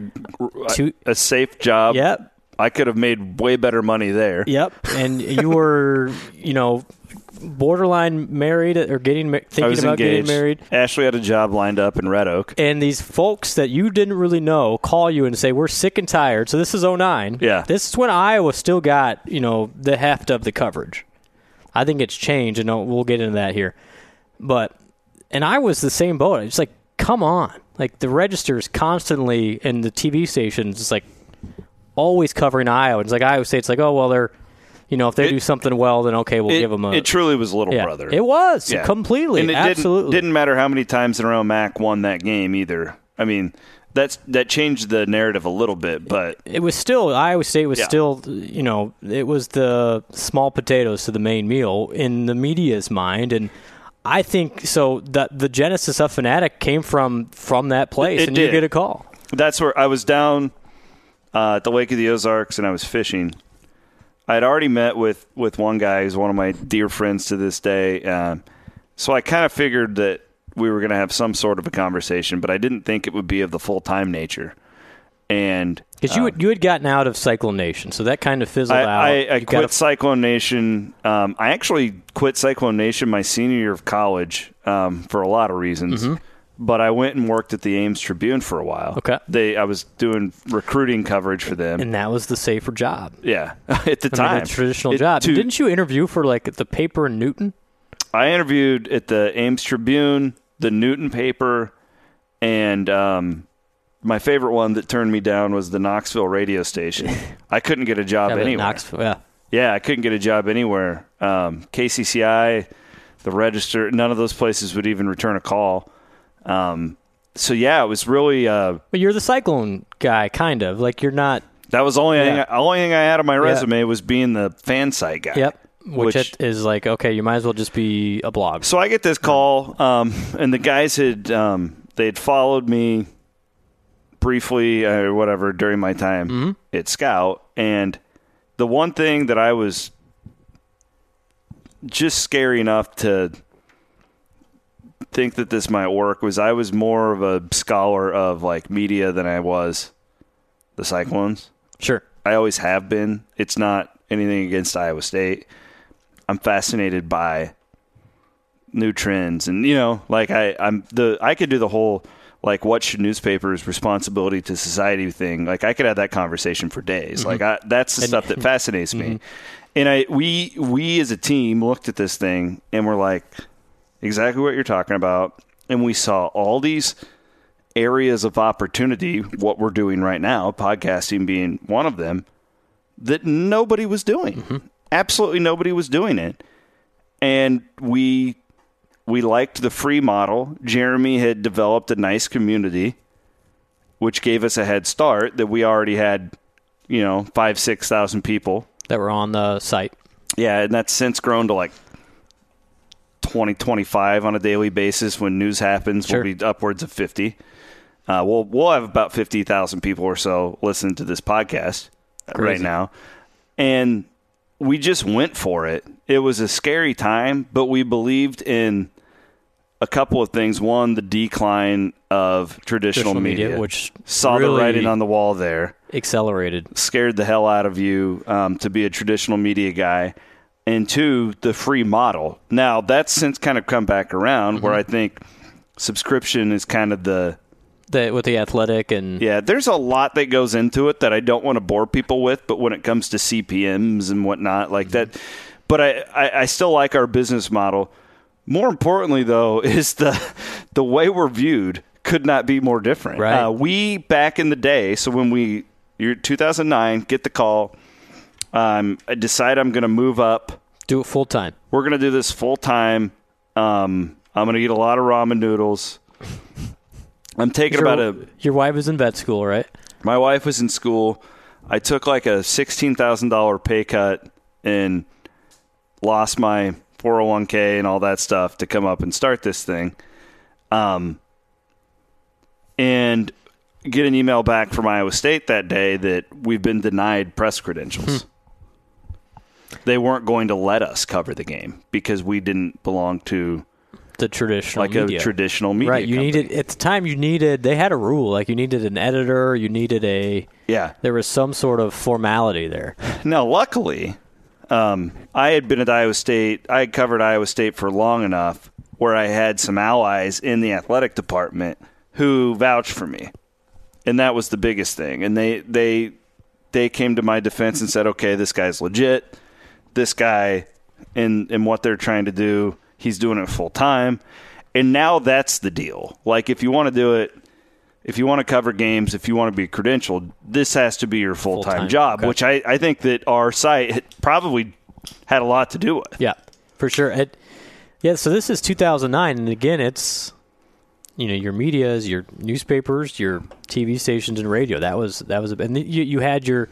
Two- a safe job. Yep. I could have made way better money there. Yep. And you were, you know, borderline married or getting thinking about engaged. getting married. Ashley had a job lined up in Red Oak. and these folks that you didn't really know call you and say we're sick and tired so this is 09 Yeah. this is when iowa still got you know the heft of the coverage i think it's changed and we'll get into that here but and i was the same boat it's like come on like the registers constantly and the tv stations it's like always covering iowa it's like iowa state's like oh well they're you know if they It- do something well then okay we'll It, give them a it truly was little yeah. brother. it was Yeah. completely and it absolutely Didn't, didn't matter how many times in a row Mac won that game either. I mean, that's that changed the narrative a little bit, but it was still Iowa State was Yeah. still you know it was the small potatoes to the main meal in the media's mind and I think so that the genesis of Fanatic came from from that place It and you get a call. that's where I was down uh, at the Lake of the Ozarks and I was fishing. I had already met with, with one guy who's one of my dear friends to this day. Um, so I kind of figured that we were going to have some sort of a conversation, but I didn't think it would be of the full time nature. And Because you um, had, you had gotten out of Cyclone Nation, so that kind of fizzled I, out. I, I quit a- Cyclone Nation. Um, I actually quit Cyclone Nation my senior year of college um, for a lot of reasons. Mm-hmm. But I went and worked at the Ames Tribune for a while. Okay. They I was doing recruiting coverage for them. and that was the safer job. yeah, at the I time, mean, a traditional It- job. to- Didn't you interview for like the paper in Newton? I interviewed at the Ames Tribune, the Newton paper, and um, my favorite one that turned me down was the Knoxville radio station. I couldn't get a job Yeah, anywhere. Knoxville, yeah. Yeah, I couldn't get a job anywhere. Um, KCCI, the Register, none of those places would even return a call. Um, so yeah, it was really uh, But you're the cyclone guy, kind of. Like you're not. that was the only thing. Only thing I had on my resume was being the fan site guy. Yep. Which, Which- it is like okay, you might as well just be a blog. So I get this call, um, and the guys had um, they had followed me briefly or whatever during my time at Scout, and the one thing that I was just scary enough to think that this might work was I was more of a scholar of like media than I was the Cyclones. Sure. I always have been. It's not anything against Iowa State. I'm fascinated by new trends and you know, like I I'm the I could do the whole like what should newspapers responsibility to society thing. Like I could have that conversation for days. Mm-hmm. Like I, that's the And- stuff that fascinates me. Mm-hmm. And I we we as a team looked at this thing and we're like exactly what you're talking about and we saw all these areas of opportunity, what we're doing right now, podcasting being one of them, that nobody was doing. Mm-hmm. Absolutely nobody was doing it. And we we liked the free model. Jeremy had developed a nice community, which gave us a head start that we already had, you know, five, six thousand people. That were on the site. Yeah, and that's since grown to like 20, 25 on a daily basis. When news happens, Sure. we'll be upwards of 50. Uh, we'll, we'll have about 50,000 people or so listening to this podcast right now. And we just went for it. It was a scary time, but we believed in a couple of things. One, the decline of traditional, Traditional media, media, which saw really- the writing on the wall there Accelerated. scared the hell out of you um, to be a traditional media guy, and two, the free model. Now that's since kind of come back around, where I think subscription is kind of the That with the athletic and yeah. There's a lot that goes into it that I don't want to bore people with, but when it comes to CPMS and whatnot, like that, but I, I, I still like our business model. More importantly, though, is the the way we're viewed could not be more different. Right. Uh, we back in the day, so when we you're 2009, get the call. Um, I decide I'm going to move up. do it full time. We're going to do this full time. Um, I'm going to eat a lot of ramen noodles. I'm taking about a your wife was in vet school, right? my wife was in school. I took like a sixteen thousand dollar pay cut and lost my four hundred one k and all that stuff to come up and start this thing. Um, and get an email back from Iowa State that day that we've been denied press credentials. They weren't going to let us cover the game because we didn't belong to The traditional like media. a traditional media. right. You company. needed at the time. You needed. They had a rule. Like you needed an editor. You needed a. yeah. There was some sort of formality there. Now, luckily, um, I had been at Iowa State. I had covered Iowa State for long enough where I had some allies in the athletic department who vouched for me, and that was the biggest thing. And they they they came to my defense and said, "Okay, this guy's legit. This guy, in in what they're trying to do, he's doing it full time." And now that's the deal. Like, if you want to do it, if you want to cover games, if you want to be credentialed, this has to be your full time Full-time, job, okay. which I, I think that our site probably had a lot to do with. Yeah, for sure. It, yeah, so this is 2009, and again, it's you know your media's, your newspapers, your TV stations, and radio. That was that was, a, and you you had your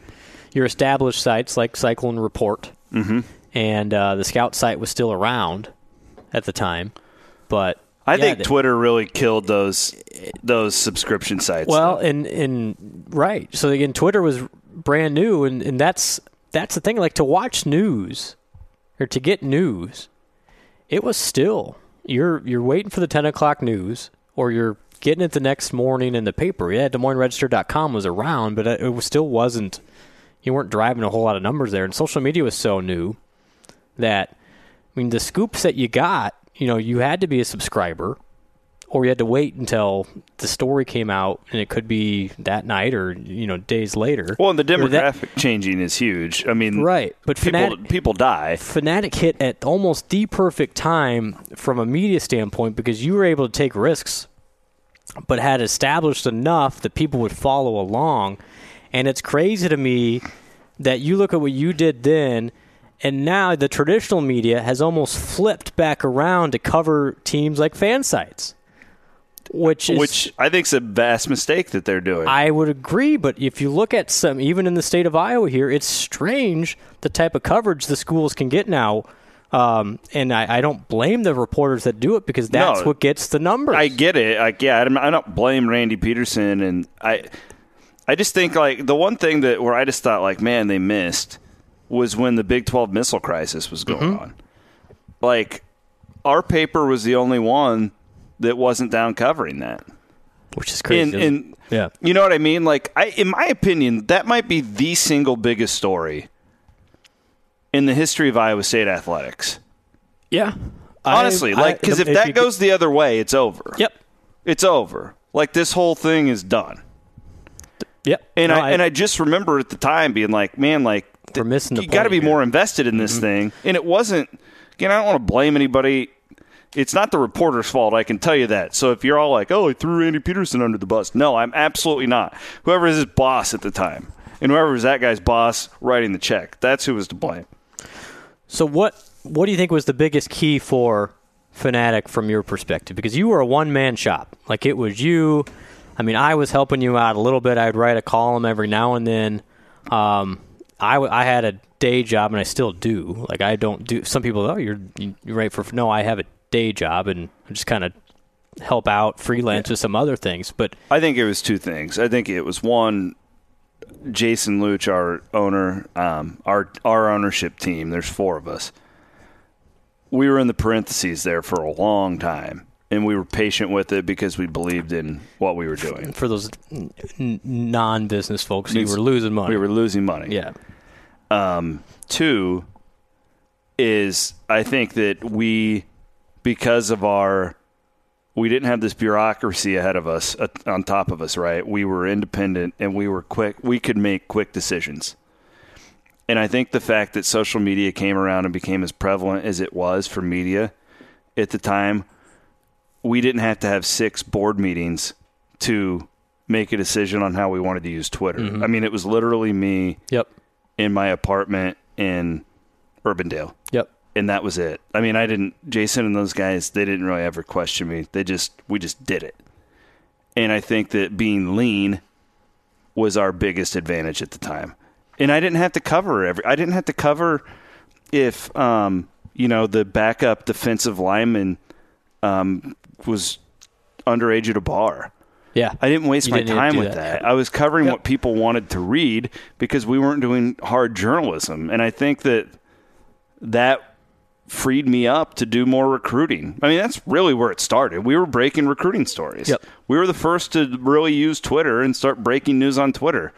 your established sites like Cyclone Report, mm-hmm. and uh, the Scout site was still around at the time, but I yeah, think Twitter really killed those those subscription sites. Well, and and right. So again, Twitter was brand new, and, and that's that's the thing. Like to watch news or to get news, it was still you're you're waiting for the ten o'clock news, or you're getting it the next morning in the paper. Yeah, Des Moines Register.com was around, but it was- still wasn't. You weren't driving a whole lot of numbers there, and social media was so new that I mean the scoops that you got, you know, you had to be a subscriber or you had to wait until the story came out and it could be that night or you know days later. well, and the Or that- demographic changing is huge. I mean, right, but People Fanatic, people die. Fanatic hit at almost the perfect time from a media standpoint because you were able to take risks but had established enough that people would follow along. And it's crazy to me that you look at what you did then, and now the traditional media has almost flipped back around to cover teams like fan sites. Which is, which I think is a vast mistake that they're doing. I would agree, but if you look at some, even in the state of Iowa here, it's strange the type of coverage the schools can get now. Um, and I, I, don't blame the reporters that do it because that's no, what gets the numbers. I get it. Like, yeah, I don't blame Randy Peterson, and I, I just think like the one thing that where I just thought like, man, they missed was when the Big Twelve missile crisis was going mm-hmm. on. Like, our paper was the only one that wasn't down covering that. Which is crazy. And, and yeah, you know what I mean. Like, I, in my opinion, that might be the single biggest story in the history of Iowa State athletics. Yeah, honestly, I, like because if, if that goes could, the other way, it's over. Yep, it's over. Like this whole thing is done. Yep, and no, I, I, and I just remember at the time being like, man, like we're missing you got to be here. more invested in this mm-hmm. thing. And it wasn't. Again, I don't want to blame anybody it's not the reporter's fault. I can tell you that. So if you're all like, "Oh, he threw Randy Peterson under the bus," no, I'm absolutely not. Whoever is his boss at the time, and whoever was that guy's boss writing the check, that's who was to blame. So what what do you think was the biggest key for Fanatic from your perspective? Because you were a one man shop. Like it was you. I mean, I was helping you out a little bit. I'd write a column every now and then. Um, I, I had a day job, and I still do. Like I don't do. Some people, oh, you're you write for. No, I have a day job and just kind of help out freelance yeah. with some other things. But I think it was two things. I think it was one, Jason Luch, our owner, um, our our ownership team. There's four of us. We were in the parentheses there for a long time, and we were patient with it because we believed in what we were doing. For those non-business folks, you were losing money. We were losing money. Yeah. Um, two is I think that we because of our we didn't have this bureaucracy ahead of us uh, on top of us right? We were independent and we were quick we could make quick decisions. And i think the fact that social media came around and became as prevalent as it was for media at the time we didn't have to have six board meetings to make a decision on how we wanted to use twitter. Mm-hmm. i mean it was literally me yep in my apartment in urbandale yep and that was it. I mean, I didn't. Jason and those guys, they didn't really ever question me. They just we just did it. And I think that being lean was our biggest advantage at the time. And I didn't have to cover every. I didn't have to cover if um, you know the backup defensive lineman um, was underage at a bar. Yeah, I didn't waste you my didn't time with that. that. I was covering yep. what people wanted to read because we weren't doing hard journalism, and I think that that freed me up to do more recruiting. I mean, that's really where it started. We were breaking recruiting stories. Yep. We were the first to really use Twitter and start breaking news on Twitter,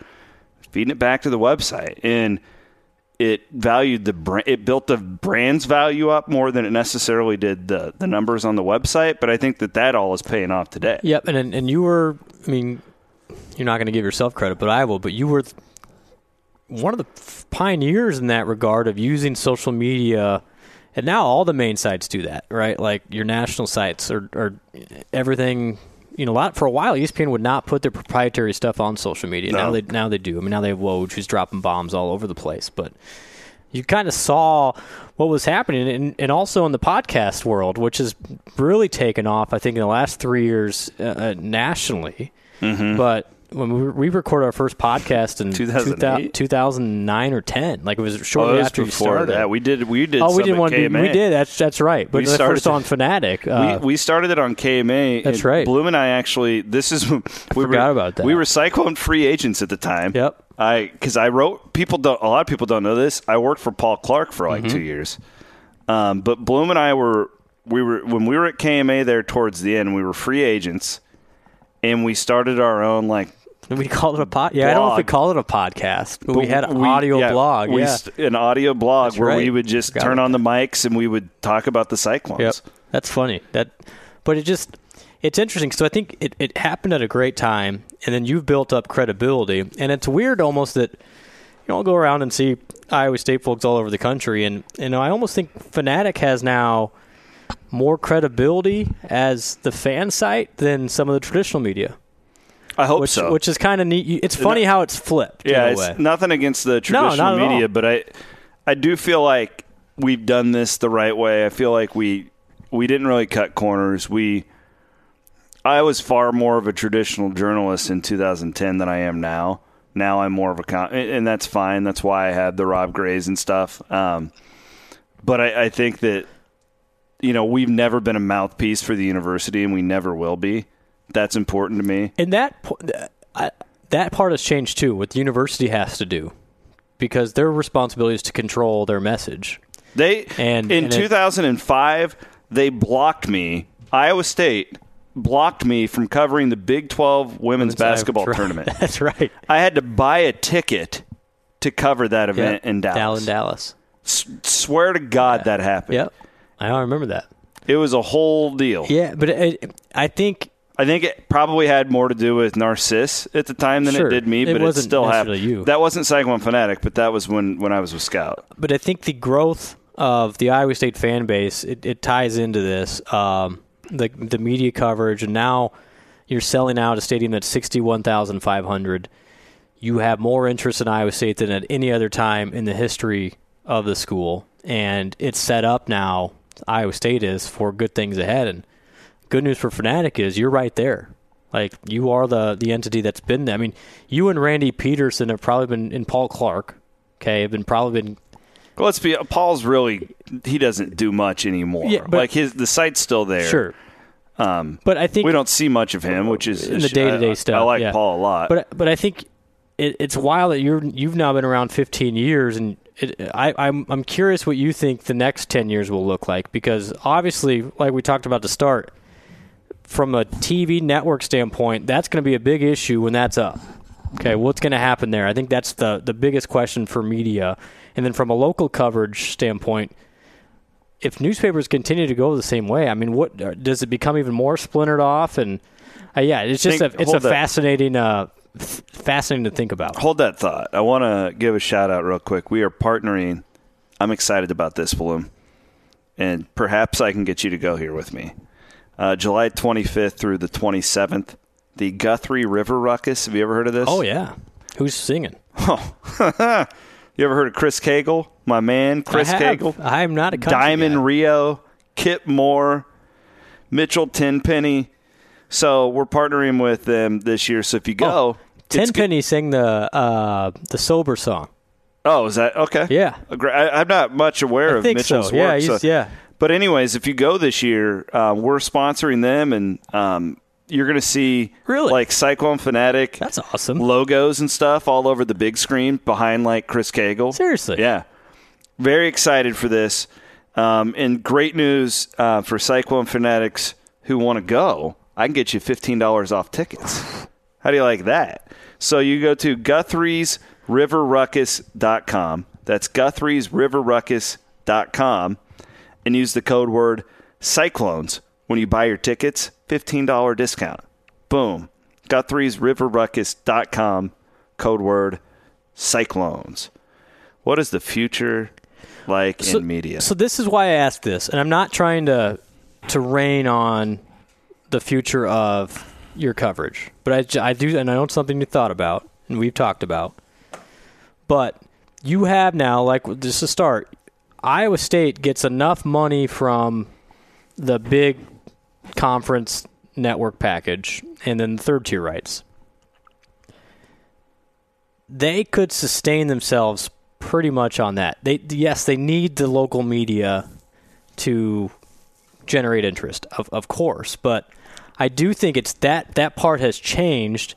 feeding it back to the website, and it valued the brand. It built the brand's value up more than it necessarily did the the numbers on the website. But I think that that all is paying off today. Yep, and and you were. I mean, you're not going to give yourself credit, but I will. But you were one of the pioneers in that regard of using social media and now all the main sites do that, right? Like your national sites or, everything. You know, a lot for a while, ESPN would not put their proprietary stuff on social media. No. Now they now they do. I mean, now they have Woj who's dropping bombs all over the place. But you kind of saw what was happening, and, and also in the podcast world, which has really taken off. I think in the last three years uh, uh nationally. Mm-hmm. But when we, record our first podcast in 2009 or 10 like it was shortly oh, after before started. that. We did we did oh we did one we did. That's that's right. But we started first on fanatic uh, we, we started it on KMA that's right. Blum and I actually this is we forgot were, about that. we were cyclone free agents at the time. Yep. I because I wrote people don't a lot of people don't know this. I worked for Paul Clark for like mm-hmm. two years. Um, but Blum and I were we were when we were at KMA there towards the end we were free agents and we started our own like we called it a pod. Yeah, blog. I don't know if we called it a podcast, but, but we had an audio yeah, blog. We yeah. st- an audio blog That's where right. we would just Forgot turn on the mics and we would talk about the Cyclones. Yep. That's funny. That, but it just it's interesting. So I think it, it happened at a great time, and then you've built up credibility, and it's weird almost that you know I'll go around and see Iowa State folks all over the country, and you know I almost think Fanatic has now more credibility as the fan site than some of the traditional media. I hope which, so. Which is kind of neat. It's funny how it's flipped. yeah, it's nothing against the traditional at media, all. but I I do feel like we've done this the right way. I feel like we we didn't really cut corners. We I was far more of a traditional journalist in 2010 than I am now. Now I'm more of a con- and that's fine. That's why I had the Rob Grays and stuff. Um, but I, I think that you know we've never been a mouthpiece for the university, and we never will be. That's important to me. And that uh, I, that part has changed too. What the university has to do, because their responsibility is to control their message. They And- in and it- 2005 they blocked me. Iowa State blocked me from covering the Big 12 women's basketball right. tournament. That's right. I had to buy a ticket to cover that event Yep. in Down Dallas. in Dallas. S- swear to God that happened. Yep. I remember that. It was a whole deal. Yeah, but it, I think I think it probably had more to do with Narciss at the time than Sure. it did me, but it, wasn't still happened. you. That wasn't Cyclone Fanatic, but that was when, when I was with Scout. but I think the growth of the Iowa State fan base it, it ties into this. Um, the the media coverage, and now you're selling out a stadium that's sixty one thousand five hundred. You have more interest in Iowa State than at any other time in the history of the school, and it's set up now. Iowa State is for good things ahead, and good news for Fanatic is you're right there. Like you are the the entity that's been there. I mean, you and Randy Peterson have probably been, in Paul Clark, okay, have been probably been Well, let's be. Paul's really he doesn't do much anymore. Yeah, but- like his the site's still there. Sure. Um, But I think we don't see much of him, which is in the day-to-day stuff. I like yeah. Paul a lot. But but I think it, it's wild that you're you've now been around 15 years, and it, I, I'm I'm curious what you think the next 10 years will look like because obviously, like we talked about to start, from a TV network standpoint, that's going to be a big issue when that's up. Okay, what's going to happen there? I think that's the the biggest question for media, and then from a local coverage standpoint. If newspapers continue to go the same way, I mean, what does it become even more splintered off? And uh, yeah, it's just Think- a it's a that. fascinating uh, f- fascinating to think about. Hold that thought. I want to give a shout out real quick. We are partnering. I'm excited about this, Blum, and perhaps I can get you to go here with me. Uh, July 25th through the 27th, the Guthrie River Ruckus. Have you ever heard of this? Oh yeah, who's singing? Oh. You ever heard of Chris Cagle? My man, Chris I have. Cagle. I'm not a Diamond guy. Rio, Kip Moore, Mitchell Tenpenny. So we're partnering with them this year. So if you go, good- Tenpenny sang the uh, the sober song. Oh, is that okay? Yeah. I, I'm not much aware I of Mitchell's so. Yeah, work. he's- so- yeah. But anyways, if you go this year, uh, we're sponsoring them, and um, you're going to see Really? like Cyclone Fanatic That's awesome. logos and stuff all over the big screen behind like Chris Cagle. Seriously. Yeah. Very excited for this. Um, and great news uh, for Cyclone Fanatics who want to go. I can get you $15 off tickets. How do you like that? So you go to Guthrie'sRiverRuckus.com. That's Guthrie'sRiverRuckus.com and use the code word Cyclones when you buy your tickets. $15 discount. Boom. Guthrie'sRiverRuckus.com. Code word Cyclones. What is the future like So, in media? so this is why I asked this, and I'm not trying to to rain on the future of your coverage, but I do, and I know it's something you thought about and we've talked about. But you have now, like just to start, Iowa State gets enough money from the big conference network package and then the third tier rights. They could sustain themselves pretty much on that. They yes, they need the local media to generate interest, of of course, but I do think it's that that part has changed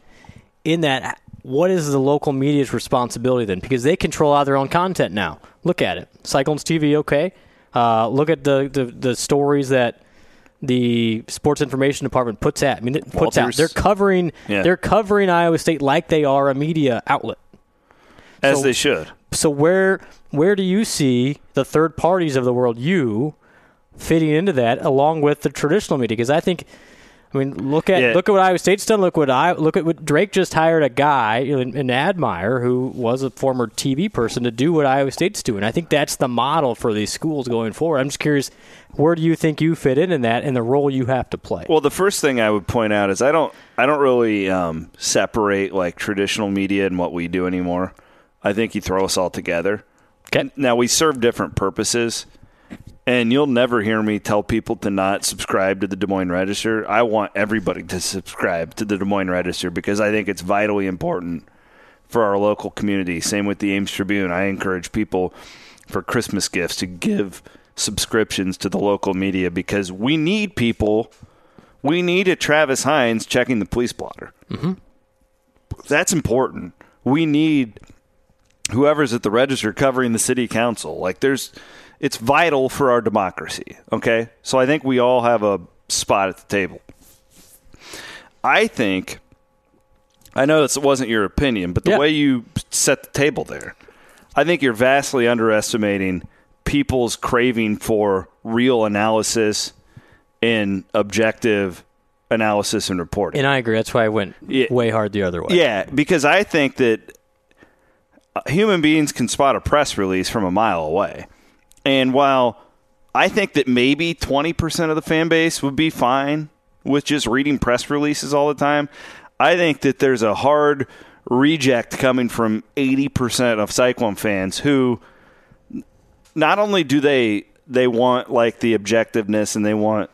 in that what is the local media's responsibility then? Because they control all their own content now. Look at it. Cyclones TV, okay. Uh, look at the, the, the stories that the sports information department puts out. I mean, puts out. They're covering. Yeah. They're covering Iowa State like they are a media outlet. As so- they should. So where where do you see the third parties of the world, you, fitting into that along with the traditional media? Because I think I mean, look at Yeah. look at what Iowa State's done. Look what I look at what Drake just hired a guy an, in Admire who was a former TV person to do what Iowa State's doing. I think that's the model for these schools going forward. I'm just curious, where do you think you fit in in that and the role you have to play? Well, the first thing I would point out is I don't I don't really um, separate like traditional media and what we do anymore. I think you throw us all together. Okay. Now we serve different purposes, and you'll never hear me tell people to not subscribe to the Des Moines Register. I want everybody to subscribe to the Des Moines Register because I think it's vitally important for our local community. Same with the Ames Tribune. I encourage people for Christmas gifts to give subscriptions to the local media because we need people. We need a Travis Hines checking the police blotter. Mm-hmm. That's important. We need whoever's at the register covering the city council. Like there's it's vital for our democracy, okay? So I think we all have a spot at the table. I think I know this wasn't your opinion, but the Yeah. way you set the table there, I think you're vastly underestimating people's craving for real analysis and objective analysis and reporting. and I agree. That's why I went Yeah. way hard the other way. Yeah, because I think that uh, human beings can spot a press release from a mile away. And while I think that maybe 20% of the fan base would be fine with just reading press releases all the time, I think that there's a hard reject coming from 80% of Cyclone fans who not only do they they want like the objectiveness and they want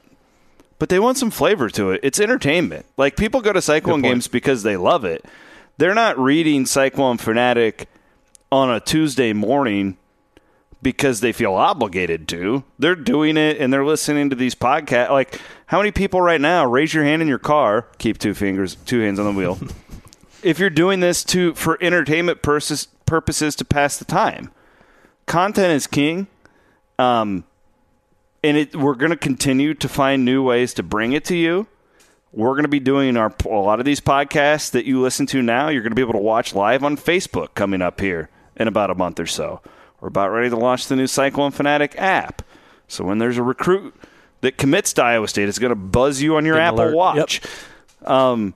but they want some flavor to it. It's entertainment. Like people go to Cyclone games because they love it. They're not reading Cyclone Fanatic on a Tuesday morning because they feel obligated to. They're doing it and they're listening to these podcasts. Like how many people right now raise your hand in your car, keep two fingers, two hands on the wheel. if you're doing this to for entertainment purposes purposes to pass the time. Content is king. Um and it, we're going to continue to find new ways to bring it to you. We're going to be doing our a lot of these podcasts that you listen to now. You're going to be able to watch live on Facebook coming up here in about a month or so. We're about ready to launch the new Cyclone Fanatic app. So when there's a recruit that commits to Iowa State, it's going to buzz you on your Apple alert. Watch. Um,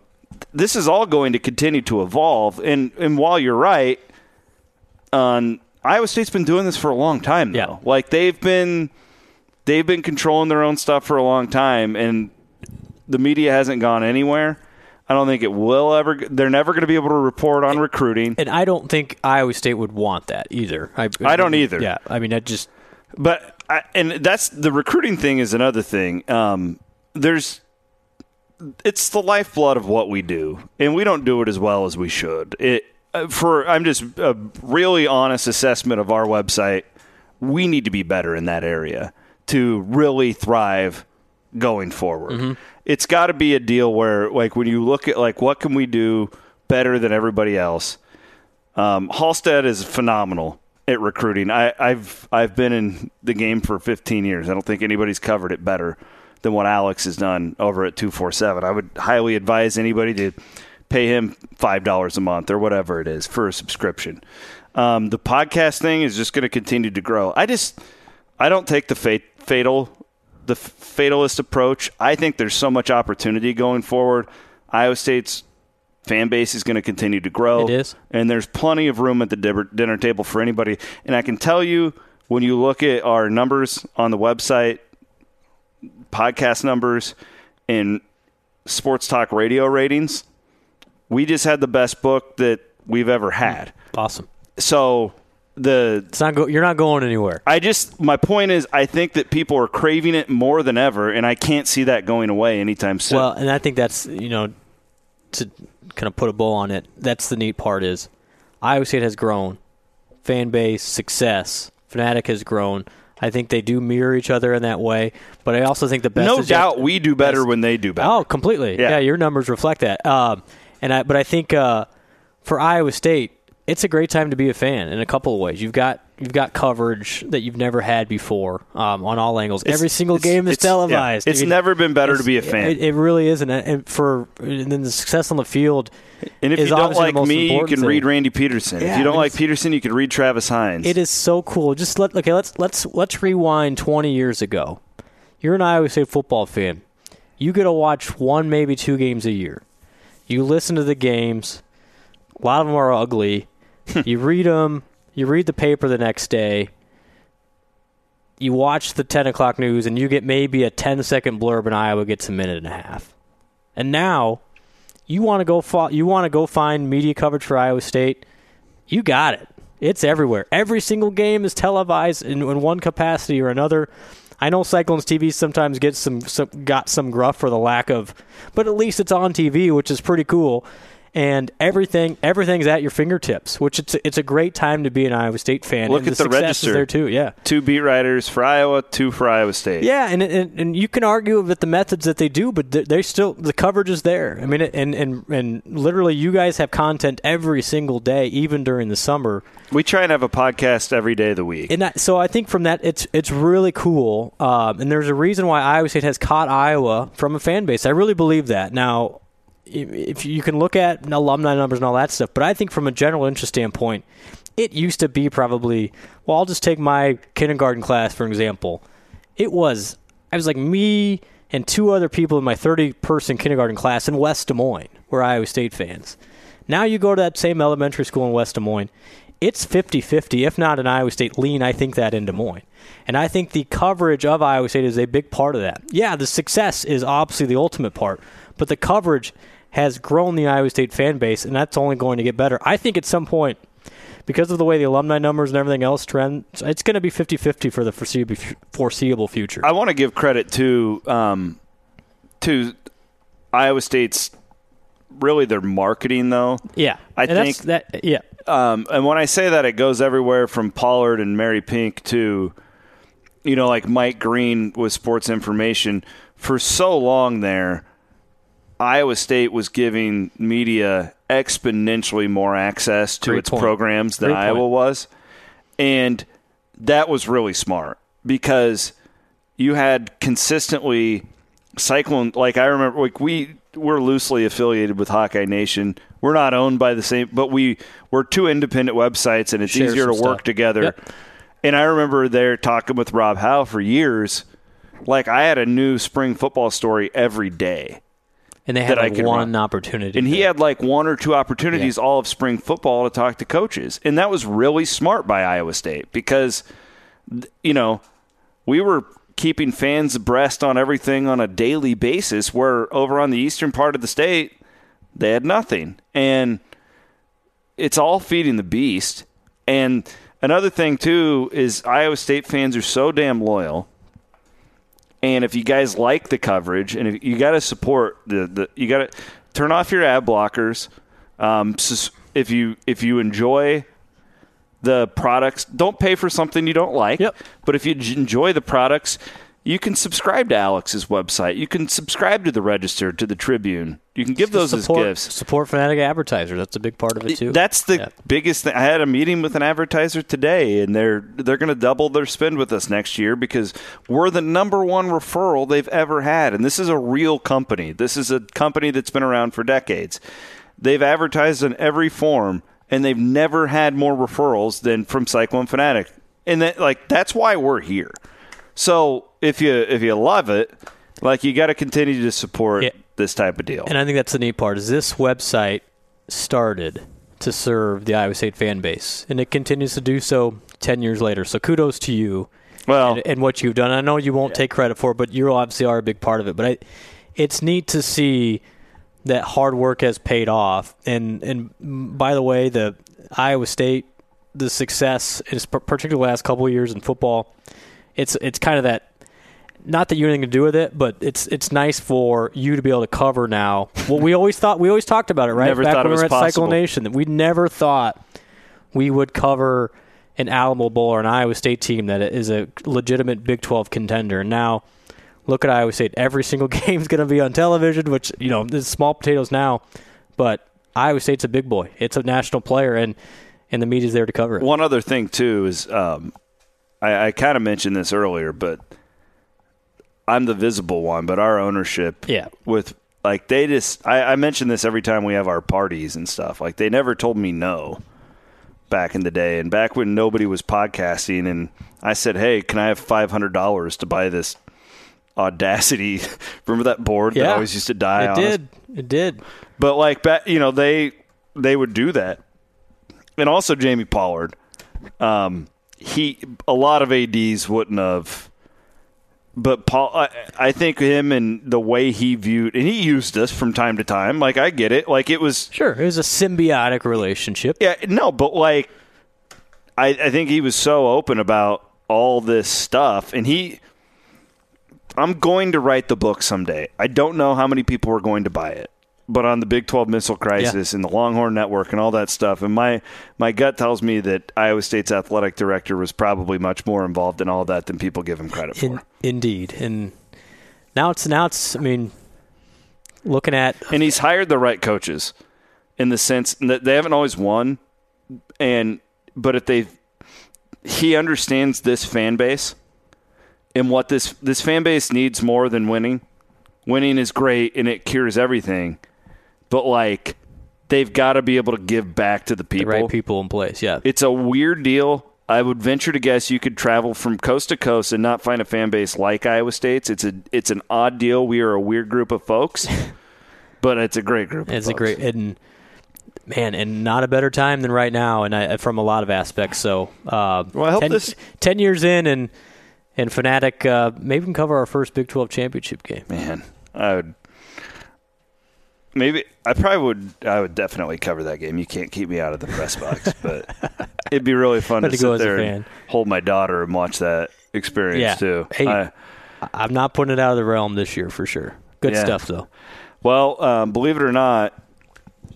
this is all going to continue to evolve. And and while you're right, on Iowa State's been doing this for a long time now. Yeah. Like they've been they've been controlling their own stuff for a long time and the media hasn't gone anywhere. I don't think it will ever they're never going to be able to report on recruiting. And I don't think Iowa State would want that either. I, I don't either. Yeah, I mean, that just But I, and that's the recruiting thing is another thing. Um, there's it's the lifeblood of what we do, and we don't do it as well as we should. It uh, for I'm just a really honest assessment of our website. We need to be better in that area to really thrive going forward. It's got to be a deal where, like, when you look at like what can we do better than everybody else. Um, Halsted is phenomenal at recruiting. I, I've I've been in the game for 15 years. I don't think anybody's covered it better than what Alex has done over at 247. I would highly advise anybody to pay him five dollars a month or whatever it is for a subscription. Um, the podcast thing is just going to continue to grow. I just I don't take the fate, fatal the fatalist approach. I think there's so much opportunity going forward. Iowa State's fan base is going to continue to grow. It is. And there's plenty of room at the dinner- dinner table for anybody. And I can tell you, when you look at our numbers on the website, podcast numbers, and sports talk radio ratings, we just had the best book that we've ever had. awesome. So the It's not go, you're not going anywhere. I just my point is I think that people are craving it more than ever, and I can't see that going away anytime soon. Well, and I think that's you know to kind of put a bow on it. That's the neat part is Iowa State has grown, fan base success, Fanatic has grown. I think they do mirror each other in that way, but I also think the best. no doubt to- we do better when they do better. Oh, completely. Yeah. Yeah, your numbers reflect that. Um, and I, but I think uh, for Iowa State, it's a great time to be a fan in a couple of ways. You've got you've got coverage that you've never had before um, on all angles. It's- Every single game is it's- yeah, televised. It's I mean, never been better to be a fan. It, it really is, and, and for and then the success on the field. and if you don't like me, you can thing. read Randy Peterson. Yeah, if you don't I mean, like Peterson, you can read Travis Hines. It is so cool. Just let okay. Let's let's let's rewind twenty years ago. You're an Iowa State football fan. you get to watch one, maybe two games a year. You listen to the games. A lot of them are ugly. You read them. You read the paper the next day. You watch the 10 o'clock news, and you get maybe a 10 second blurb, and Iowa gets a minute and a half. And now, you want to go. Fo- you want to go find media coverage for Iowa State. You got it. It's everywhere. Every single game is televised in, in one capacity or another. I know Cyclones TV sometimes gets some, some got some gruff for the lack of, but at least it's on TV, which is pretty cool. And everything everything's at your fingertips, which it's it's a great time to be an Iowa State fan. Look and at the, the success register. there too. Yeah, Two beat writers for Iowa, two for Iowa State. yeah, and, and and you can argue with the methods that they do, but they- still the coverage is there. I mean, and and and literally, you guys have content every single day, even during the summer. We try and have a podcast every day of the week. And that, so I think from that, it's it's really cool. Um, and there's a reason why Iowa State has caught Iowa from a fan base. I really believe that. Now, if you can look at alumni numbers and all that stuff, but I think from a general interest standpoint, it used to be probably. Well, I'll just take my kindergarten class for example. It was I was like me and two other people in my 30 person kindergarten class in West Des Moines where Iowa State fans. Now you go to that same elementary school in West Des Moines, it's 50 50, if not an Iowa State lean, I think that in Des Moines. And I think the coverage of Iowa State is a big part of that. Yeah, the success is obviously the ultimate part, but the coverage has grown the Iowa State fan base, and that's only going to get better. I think at some point, because of the way the alumni numbers and everything else trend, it's going to be 50 50 for the foreseeable, future. I want to give credit to um, to Iowa State's really their marketing though. yeah. I And think- that, yeah. Um, and when I say that, it goes everywhere from Pollard and Mary Pink to, you know, like Mike Green with Sports Information. For so long there, Iowa State was giving media exponentially more access to Great its point. programs than Great point. Iowa was. And that was really smart because you had consistently Cyclone. Like I remember, like we we're loosely affiliated with Hawkeye Nation. We're not owned by the same, but we we're two independent websites, and it's Share easier to work stuff. together. Yep. And I remember there talking with Rob Howe for years. Like I had a new spring football story every day. And they had like one run. opportunity. And he had like one or two opportunities all of spring football to talk to coaches. And that was really smart by Iowa State because, you know, we were keeping fans abreast on everything on a daily basis, where over on the eastern part of the state, they had nothing. And it's all feeding the beast. And another thing, too, is Iowa State fans are so damn loyal. And if you guys like the coverage, and if you got to support the, the you got to turn off your ad blockers. Um, if you if you enjoy the products, don't pay for something you don't like. Yep. But if you enjoy the products, you can subscribe to Alex's website. You can subscribe to the Register, to the Tribune. You can give those support, as gifts. Support fanatic advertisers. That's a big part of it too. That's the Yeah. biggest thing. I had a meeting with an advertiser today, and they're they're going to double their spend with us next year because we're the number one referral they've ever had, and this is a real company. This is a company that's been around for decades. They've advertised in every form, and they've never had more referrals than from Cyclone Fanatic, and that like that's why we're here. So if you if you love it, like you got to continue to support Yeah. this type of deal. And I think that's the neat part is this website started to serve the Iowa State fan base, and it continues to do so ten years later. So kudos to you well, and, and what you've done. I know you won't take credit for it, but you obviously are a big part of it. But I, it's neat to see that hard work has paid off. And and by the way, the Iowa State, the success, is particularly the last couple of years in football. It's it's kind of that. Not that you have anything to do with it, but it's it's nice for you to be able to cover now. Well, we always thought we always talked about it, right? Never Back thought it when we were at possible. Cyclone Nation, that we never thought we would cover an Alamo Bowl or an Iowa State team that is a legitimate Big 12 contender. And now, look at Iowa State. Every single game is going to be on television, which, you know, is small potatoes now, but Iowa State's a big boy. It's a national player, and, and the media's there to cover it. One other thing too is um, I, I kind of mentioned this earlier, but I'm the visible one. But our ownership, Yeah. with like they just I, I mention this every time we have our parties and stuff. Like they never told me no back in the day, and back when nobody was podcasting, and I said, "Hey, can I have five hundred dollars to buy this Audacity. Remember that board that Yeah. always used to die it on us? did. It did. But like, back, you know, they they would do that, and also Jamie Pollard. Um, he a lot of ads wouldn't have, but Paul, I, I think him and the way he viewed, and he used us from time to time. Like I get it. Like it was, Sure, it was a symbiotic relationship. yeah, no, but like, I I think he was so open about all this stuff, and he. I'm going to write the book someday. I don't know how many people are going to buy it, but on the Big 12 missile crisis and the Longhorn Network and all that stuff, and my my gut tells me that Iowa State's athletic director was probably much more involved in all that than people give him credit for. In, indeed, and now it's now it's. I mean, looking at and he's hired the right coaches in the sense that they haven't always won and but if they he understands this fan base and what this this fan base needs more than winning winning is great and it cures everything but like they've got to be able to give back to the the people right people in place, yeah, it's a weird deal I would venture to guess you could travel from coast to coast and not find a fan base like Iowa State's. It's a it's an odd deal. We are a weird group of folks, but it's a great group. Of it's a folks. great and man, and not a better time than right now, and I, from a lot of aspects. So, uh, Well, I hope ten, this- ten years in, and and Fanatic, uh, maybe we can cover our first Big Twelve championship game. Man, I would maybe I probably would I would definitely cover that game. You can't keep me out of the press box, but it'd be really fun to, to go sit there and hold my daughter and watch that experience Yeah. too. Hey, I- I'm not putting it out of the realm this year for sure. Good Yeah. stuff though. well, um, believe it or not,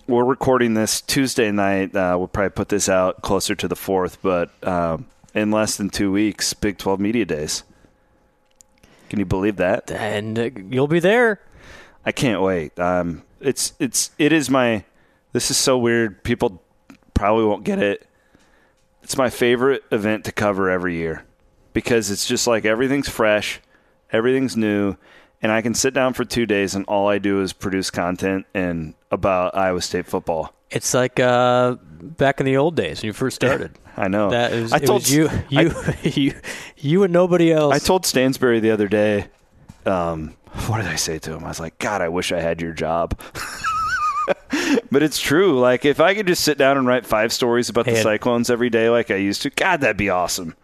we're recording this Tuesday night. Uh, we'll probably put this out closer to the fourth, but um, in less than two weeks, Big Twelve Media Days. Can you believe that? And uh, you'll be there. I can't wait. Um, it's it's it is my. This is so weird. People probably won't get it. It's my favorite event to cover every year because it's just like everything's fresh, everything's new, and I can sit down for two days and all I do is produce content and about Iowa State football. It's like uh, back in the old days when you first started. I know. That is, I told was you, I- you, you, you, and nobody else. I told Stansbury the other day, um, what did I say to him? I was like, God, I wish I had your job. but it's true. Like, if I could just sit down and write five stories about the Cyclones every day like I used to, God, that'd be awesome.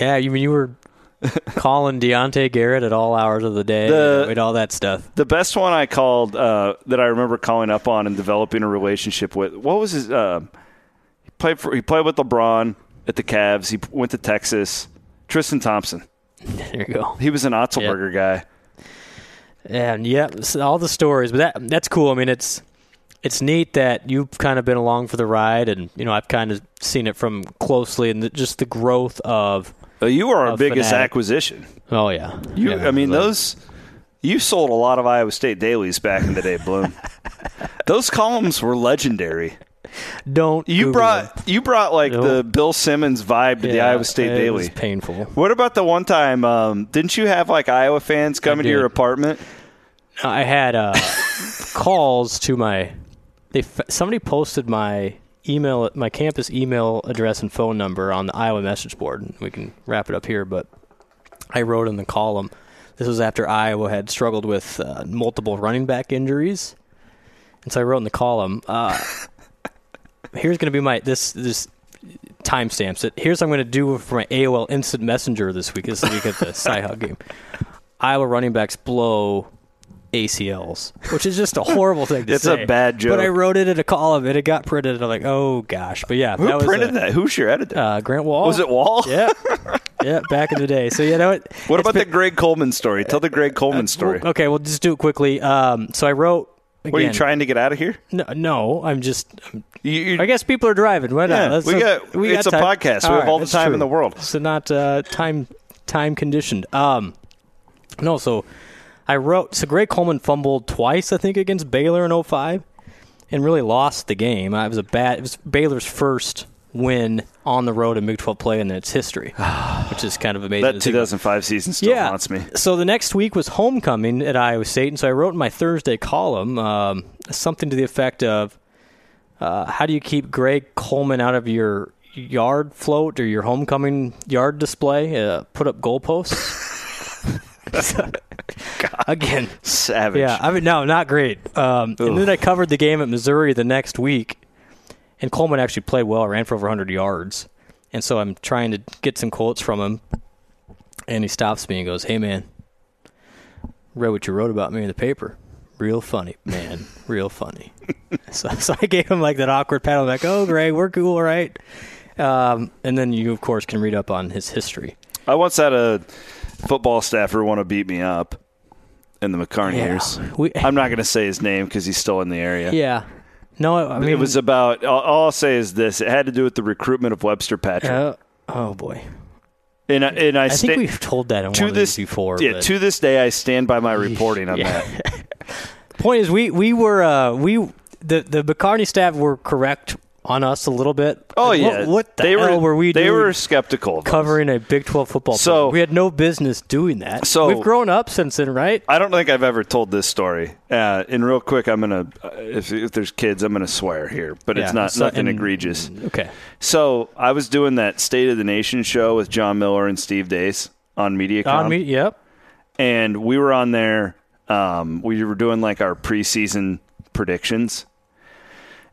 yeah, you mean you were calling Deontay Garrett at all hours of the day The- and all that stuff. The best one I called uh, that I remember calling up on and developing a relationship with, what was his? Uh, he played for. He played with LeBron at the Cavs. He went to Texas. Tristan Thompson. There you go. He was an Otzelberger guy. And yeah, all the stories, but that that's cool. I mean, it's it's neat that you've kind of been along for the ride, and you know I've kind of seen it from closely, and the, just the growth of. Uh, you are our biggest fanatic. acquisition. Oh yeah, You, Yeah, I mean, like- those. You sold a lot of Iowa State dailies back in the day, Blum. those columns were legendary. Don't You Google brought them. you brought like Nope. the Bill Simmons vibe to the Iowa State it Daily. was painful. What about the one time? Um, didn't you have like Iowa fans coming to did. your apartment? I had uh, calls to my. They somebody posted my email, my campus email address and phone number on the Iowa message board. We can wrap it up here, but I wrote in the column. This was after Iowa had struggled with uh, multiple running back injuries, and so I wrote in the column. Uh, here's going to be my this this timestamps it. Here's what I'm going to do for my AOL Instant Messenger this week. This week at the Cyhawk game. Iowa running backs blow ACLs, which is just a horrible thing to It's say. a bad joke. But I wrote it in a column and it got printed. And I'm like, oh gosh. But yeah, Who that was printed a- that? Who's your editor? Uh, Grant Wall. was it Wall? Yeah, yeah. Back in the day. So you know what? What about been- the Greg Coleman story? Tell the Greg Coleman story. Well, okay, we'll just do it quickly. Um, so I wrote. Again, What are you trying to get out of here? No, no, I'm just. I'm, You, you, I guess people are driving. Why not? Yeah, Let's- we got- it's a time. podcast. We have all the time in the world. So not uh, time time conditioned. Um, no, so I wrote. So Greg Coleman fumbled twice, I think, against Baylor in 05 and really lost the game. It was a bad. It was Baylor's first win on the road in Big 12 play in its history, which is kind of amazing. that to think 2005 season still yeah. haunts me. So the next week was homecoming at Iowa State, and so I wrote in my Thursday column um, something to the effect of, uh, "How do you keep Greg Coleman out of your yard float or your homecoming yard display? Uh, put up goalposts." Again, Savage. yeah. I mean, no, not great. Um, and then I covered the game at Missouri the next week, and Coleman actually played well, ran for over 100 yards. And so I'm trying to get some quotes from him, and he stops me and goes, "Hey, man, read what you wrote about me in the paper. Real funny, man. Real funny." so, so I gave him like that awkward pat. I'm like, "Oh, Greg, we're cool, right?" Um, and then you, of course, can read up on his history. I once had a football staffer want to beat me up in the McCarney Yeah. years. I'm not going to say his name because he's still in the area. Yeah. No, I mean it was about. All, all I'll say is this: it had to do with the recruitment of Webster Patrick, Uh, oh boy, and I, and I, I sta- think we've told that in to this before. Yeah, but- to this day, I stand by my reporting on Yeah. that. Point is, we we were uh, we the the McCarney staff were correct on us a little bit. Oh Like, yeah, what, what the they hell were, were we They were skeptical of us. covering a Big Twelve football? So- program? we had no business doing that. So- we've grown up since then, right? I don't think I've ever told this story. Uh, and real quick, I'm gonna uh, if, if there's kids, I'm gonna swear here, but it's not so- nothing and- egregious. Okay. So I was doing that State of the Nation show with John Miller and Steve Deace on MediaCom, On me, yep. and we were on there. Um, we were doing like our preseason predictions,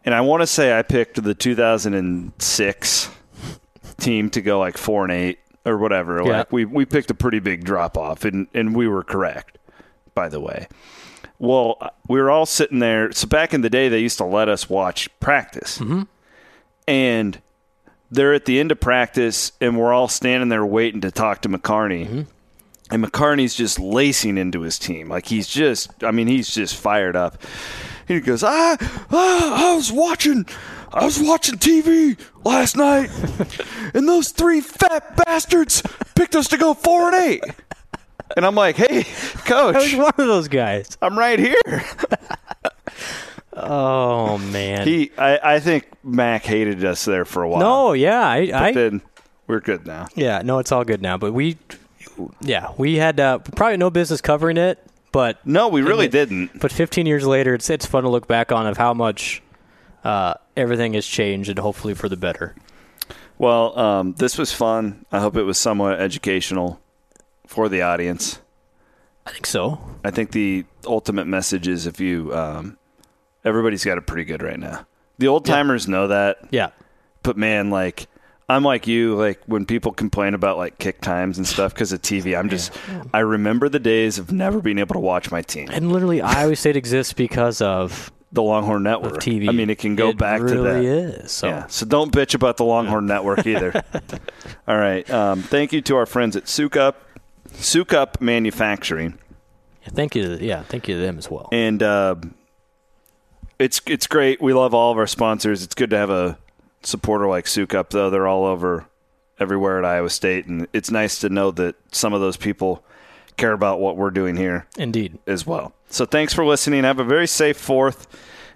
and I want to say I picked the 2006 team to go like four and eight or whatever. Yeah. Like we we picked a pretty big drop off, and and we were correct. By the way, well, uh, we were all sitting there. So back in the day, they used to let us watch practice, mm-hmm. and they're at the end of practice, and we're all standing there waiting to talk to McCarney. Mm-hmm. And McCarney's just lacing into his team. Like he's just, I mean, he's just fired up. He goes, I, I, I was watching, I was watching TV last night, and those three fat bastards picked us to go four and eight. And I'm like, hey, I was coach, one of those guys. I'm right here. Oh man. He, I, I think Mac hated us there for a while. no, yeah, I, but I then we're good now. yeah, no, it's all good now. But we, yeah, we had uh, probably no business covering it, but No, we really it- didn't. But 15 years later, it's it's fun to look back on of how much uh, everything has changed and hopefully for the better. Well, um, this was fun. I hope it was somewhat educational for the audience. I think so. I think the ultimate message is if you, um, everybody's got it pretty good right now. The old timers know that, Yeah. but man, like, I'm like you, like when people complain about like kick times and stuff because of TV, I'm just, I remember the days of never being able to watch my team. And literally, Iowa State exists because of The Longhorn Network. TV. I mean, it can go It back really to that. is. So Yeah. So don't bitch about the Longhorn Network either. All right. Um, thank you to our friends at Sukup, Souk Up Manufacturing, thank you. Yeah, thank you to them as well. and uh, it's it's great. We love all of our sponsors. It's good to have a supporter like Sukup, though. They're all over everywhere at Iowa State, and it's nice to know that some of those people care about what we're doing here Indeed. as well. So thanks for listening. Have a very safe Fourth.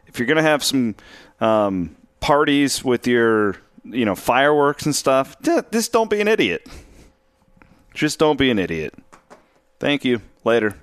If you're going to have some um, parties with your, you know, fireworks and stuff, just don't be an idiot. Just don't be an idiot. Thank you. Later.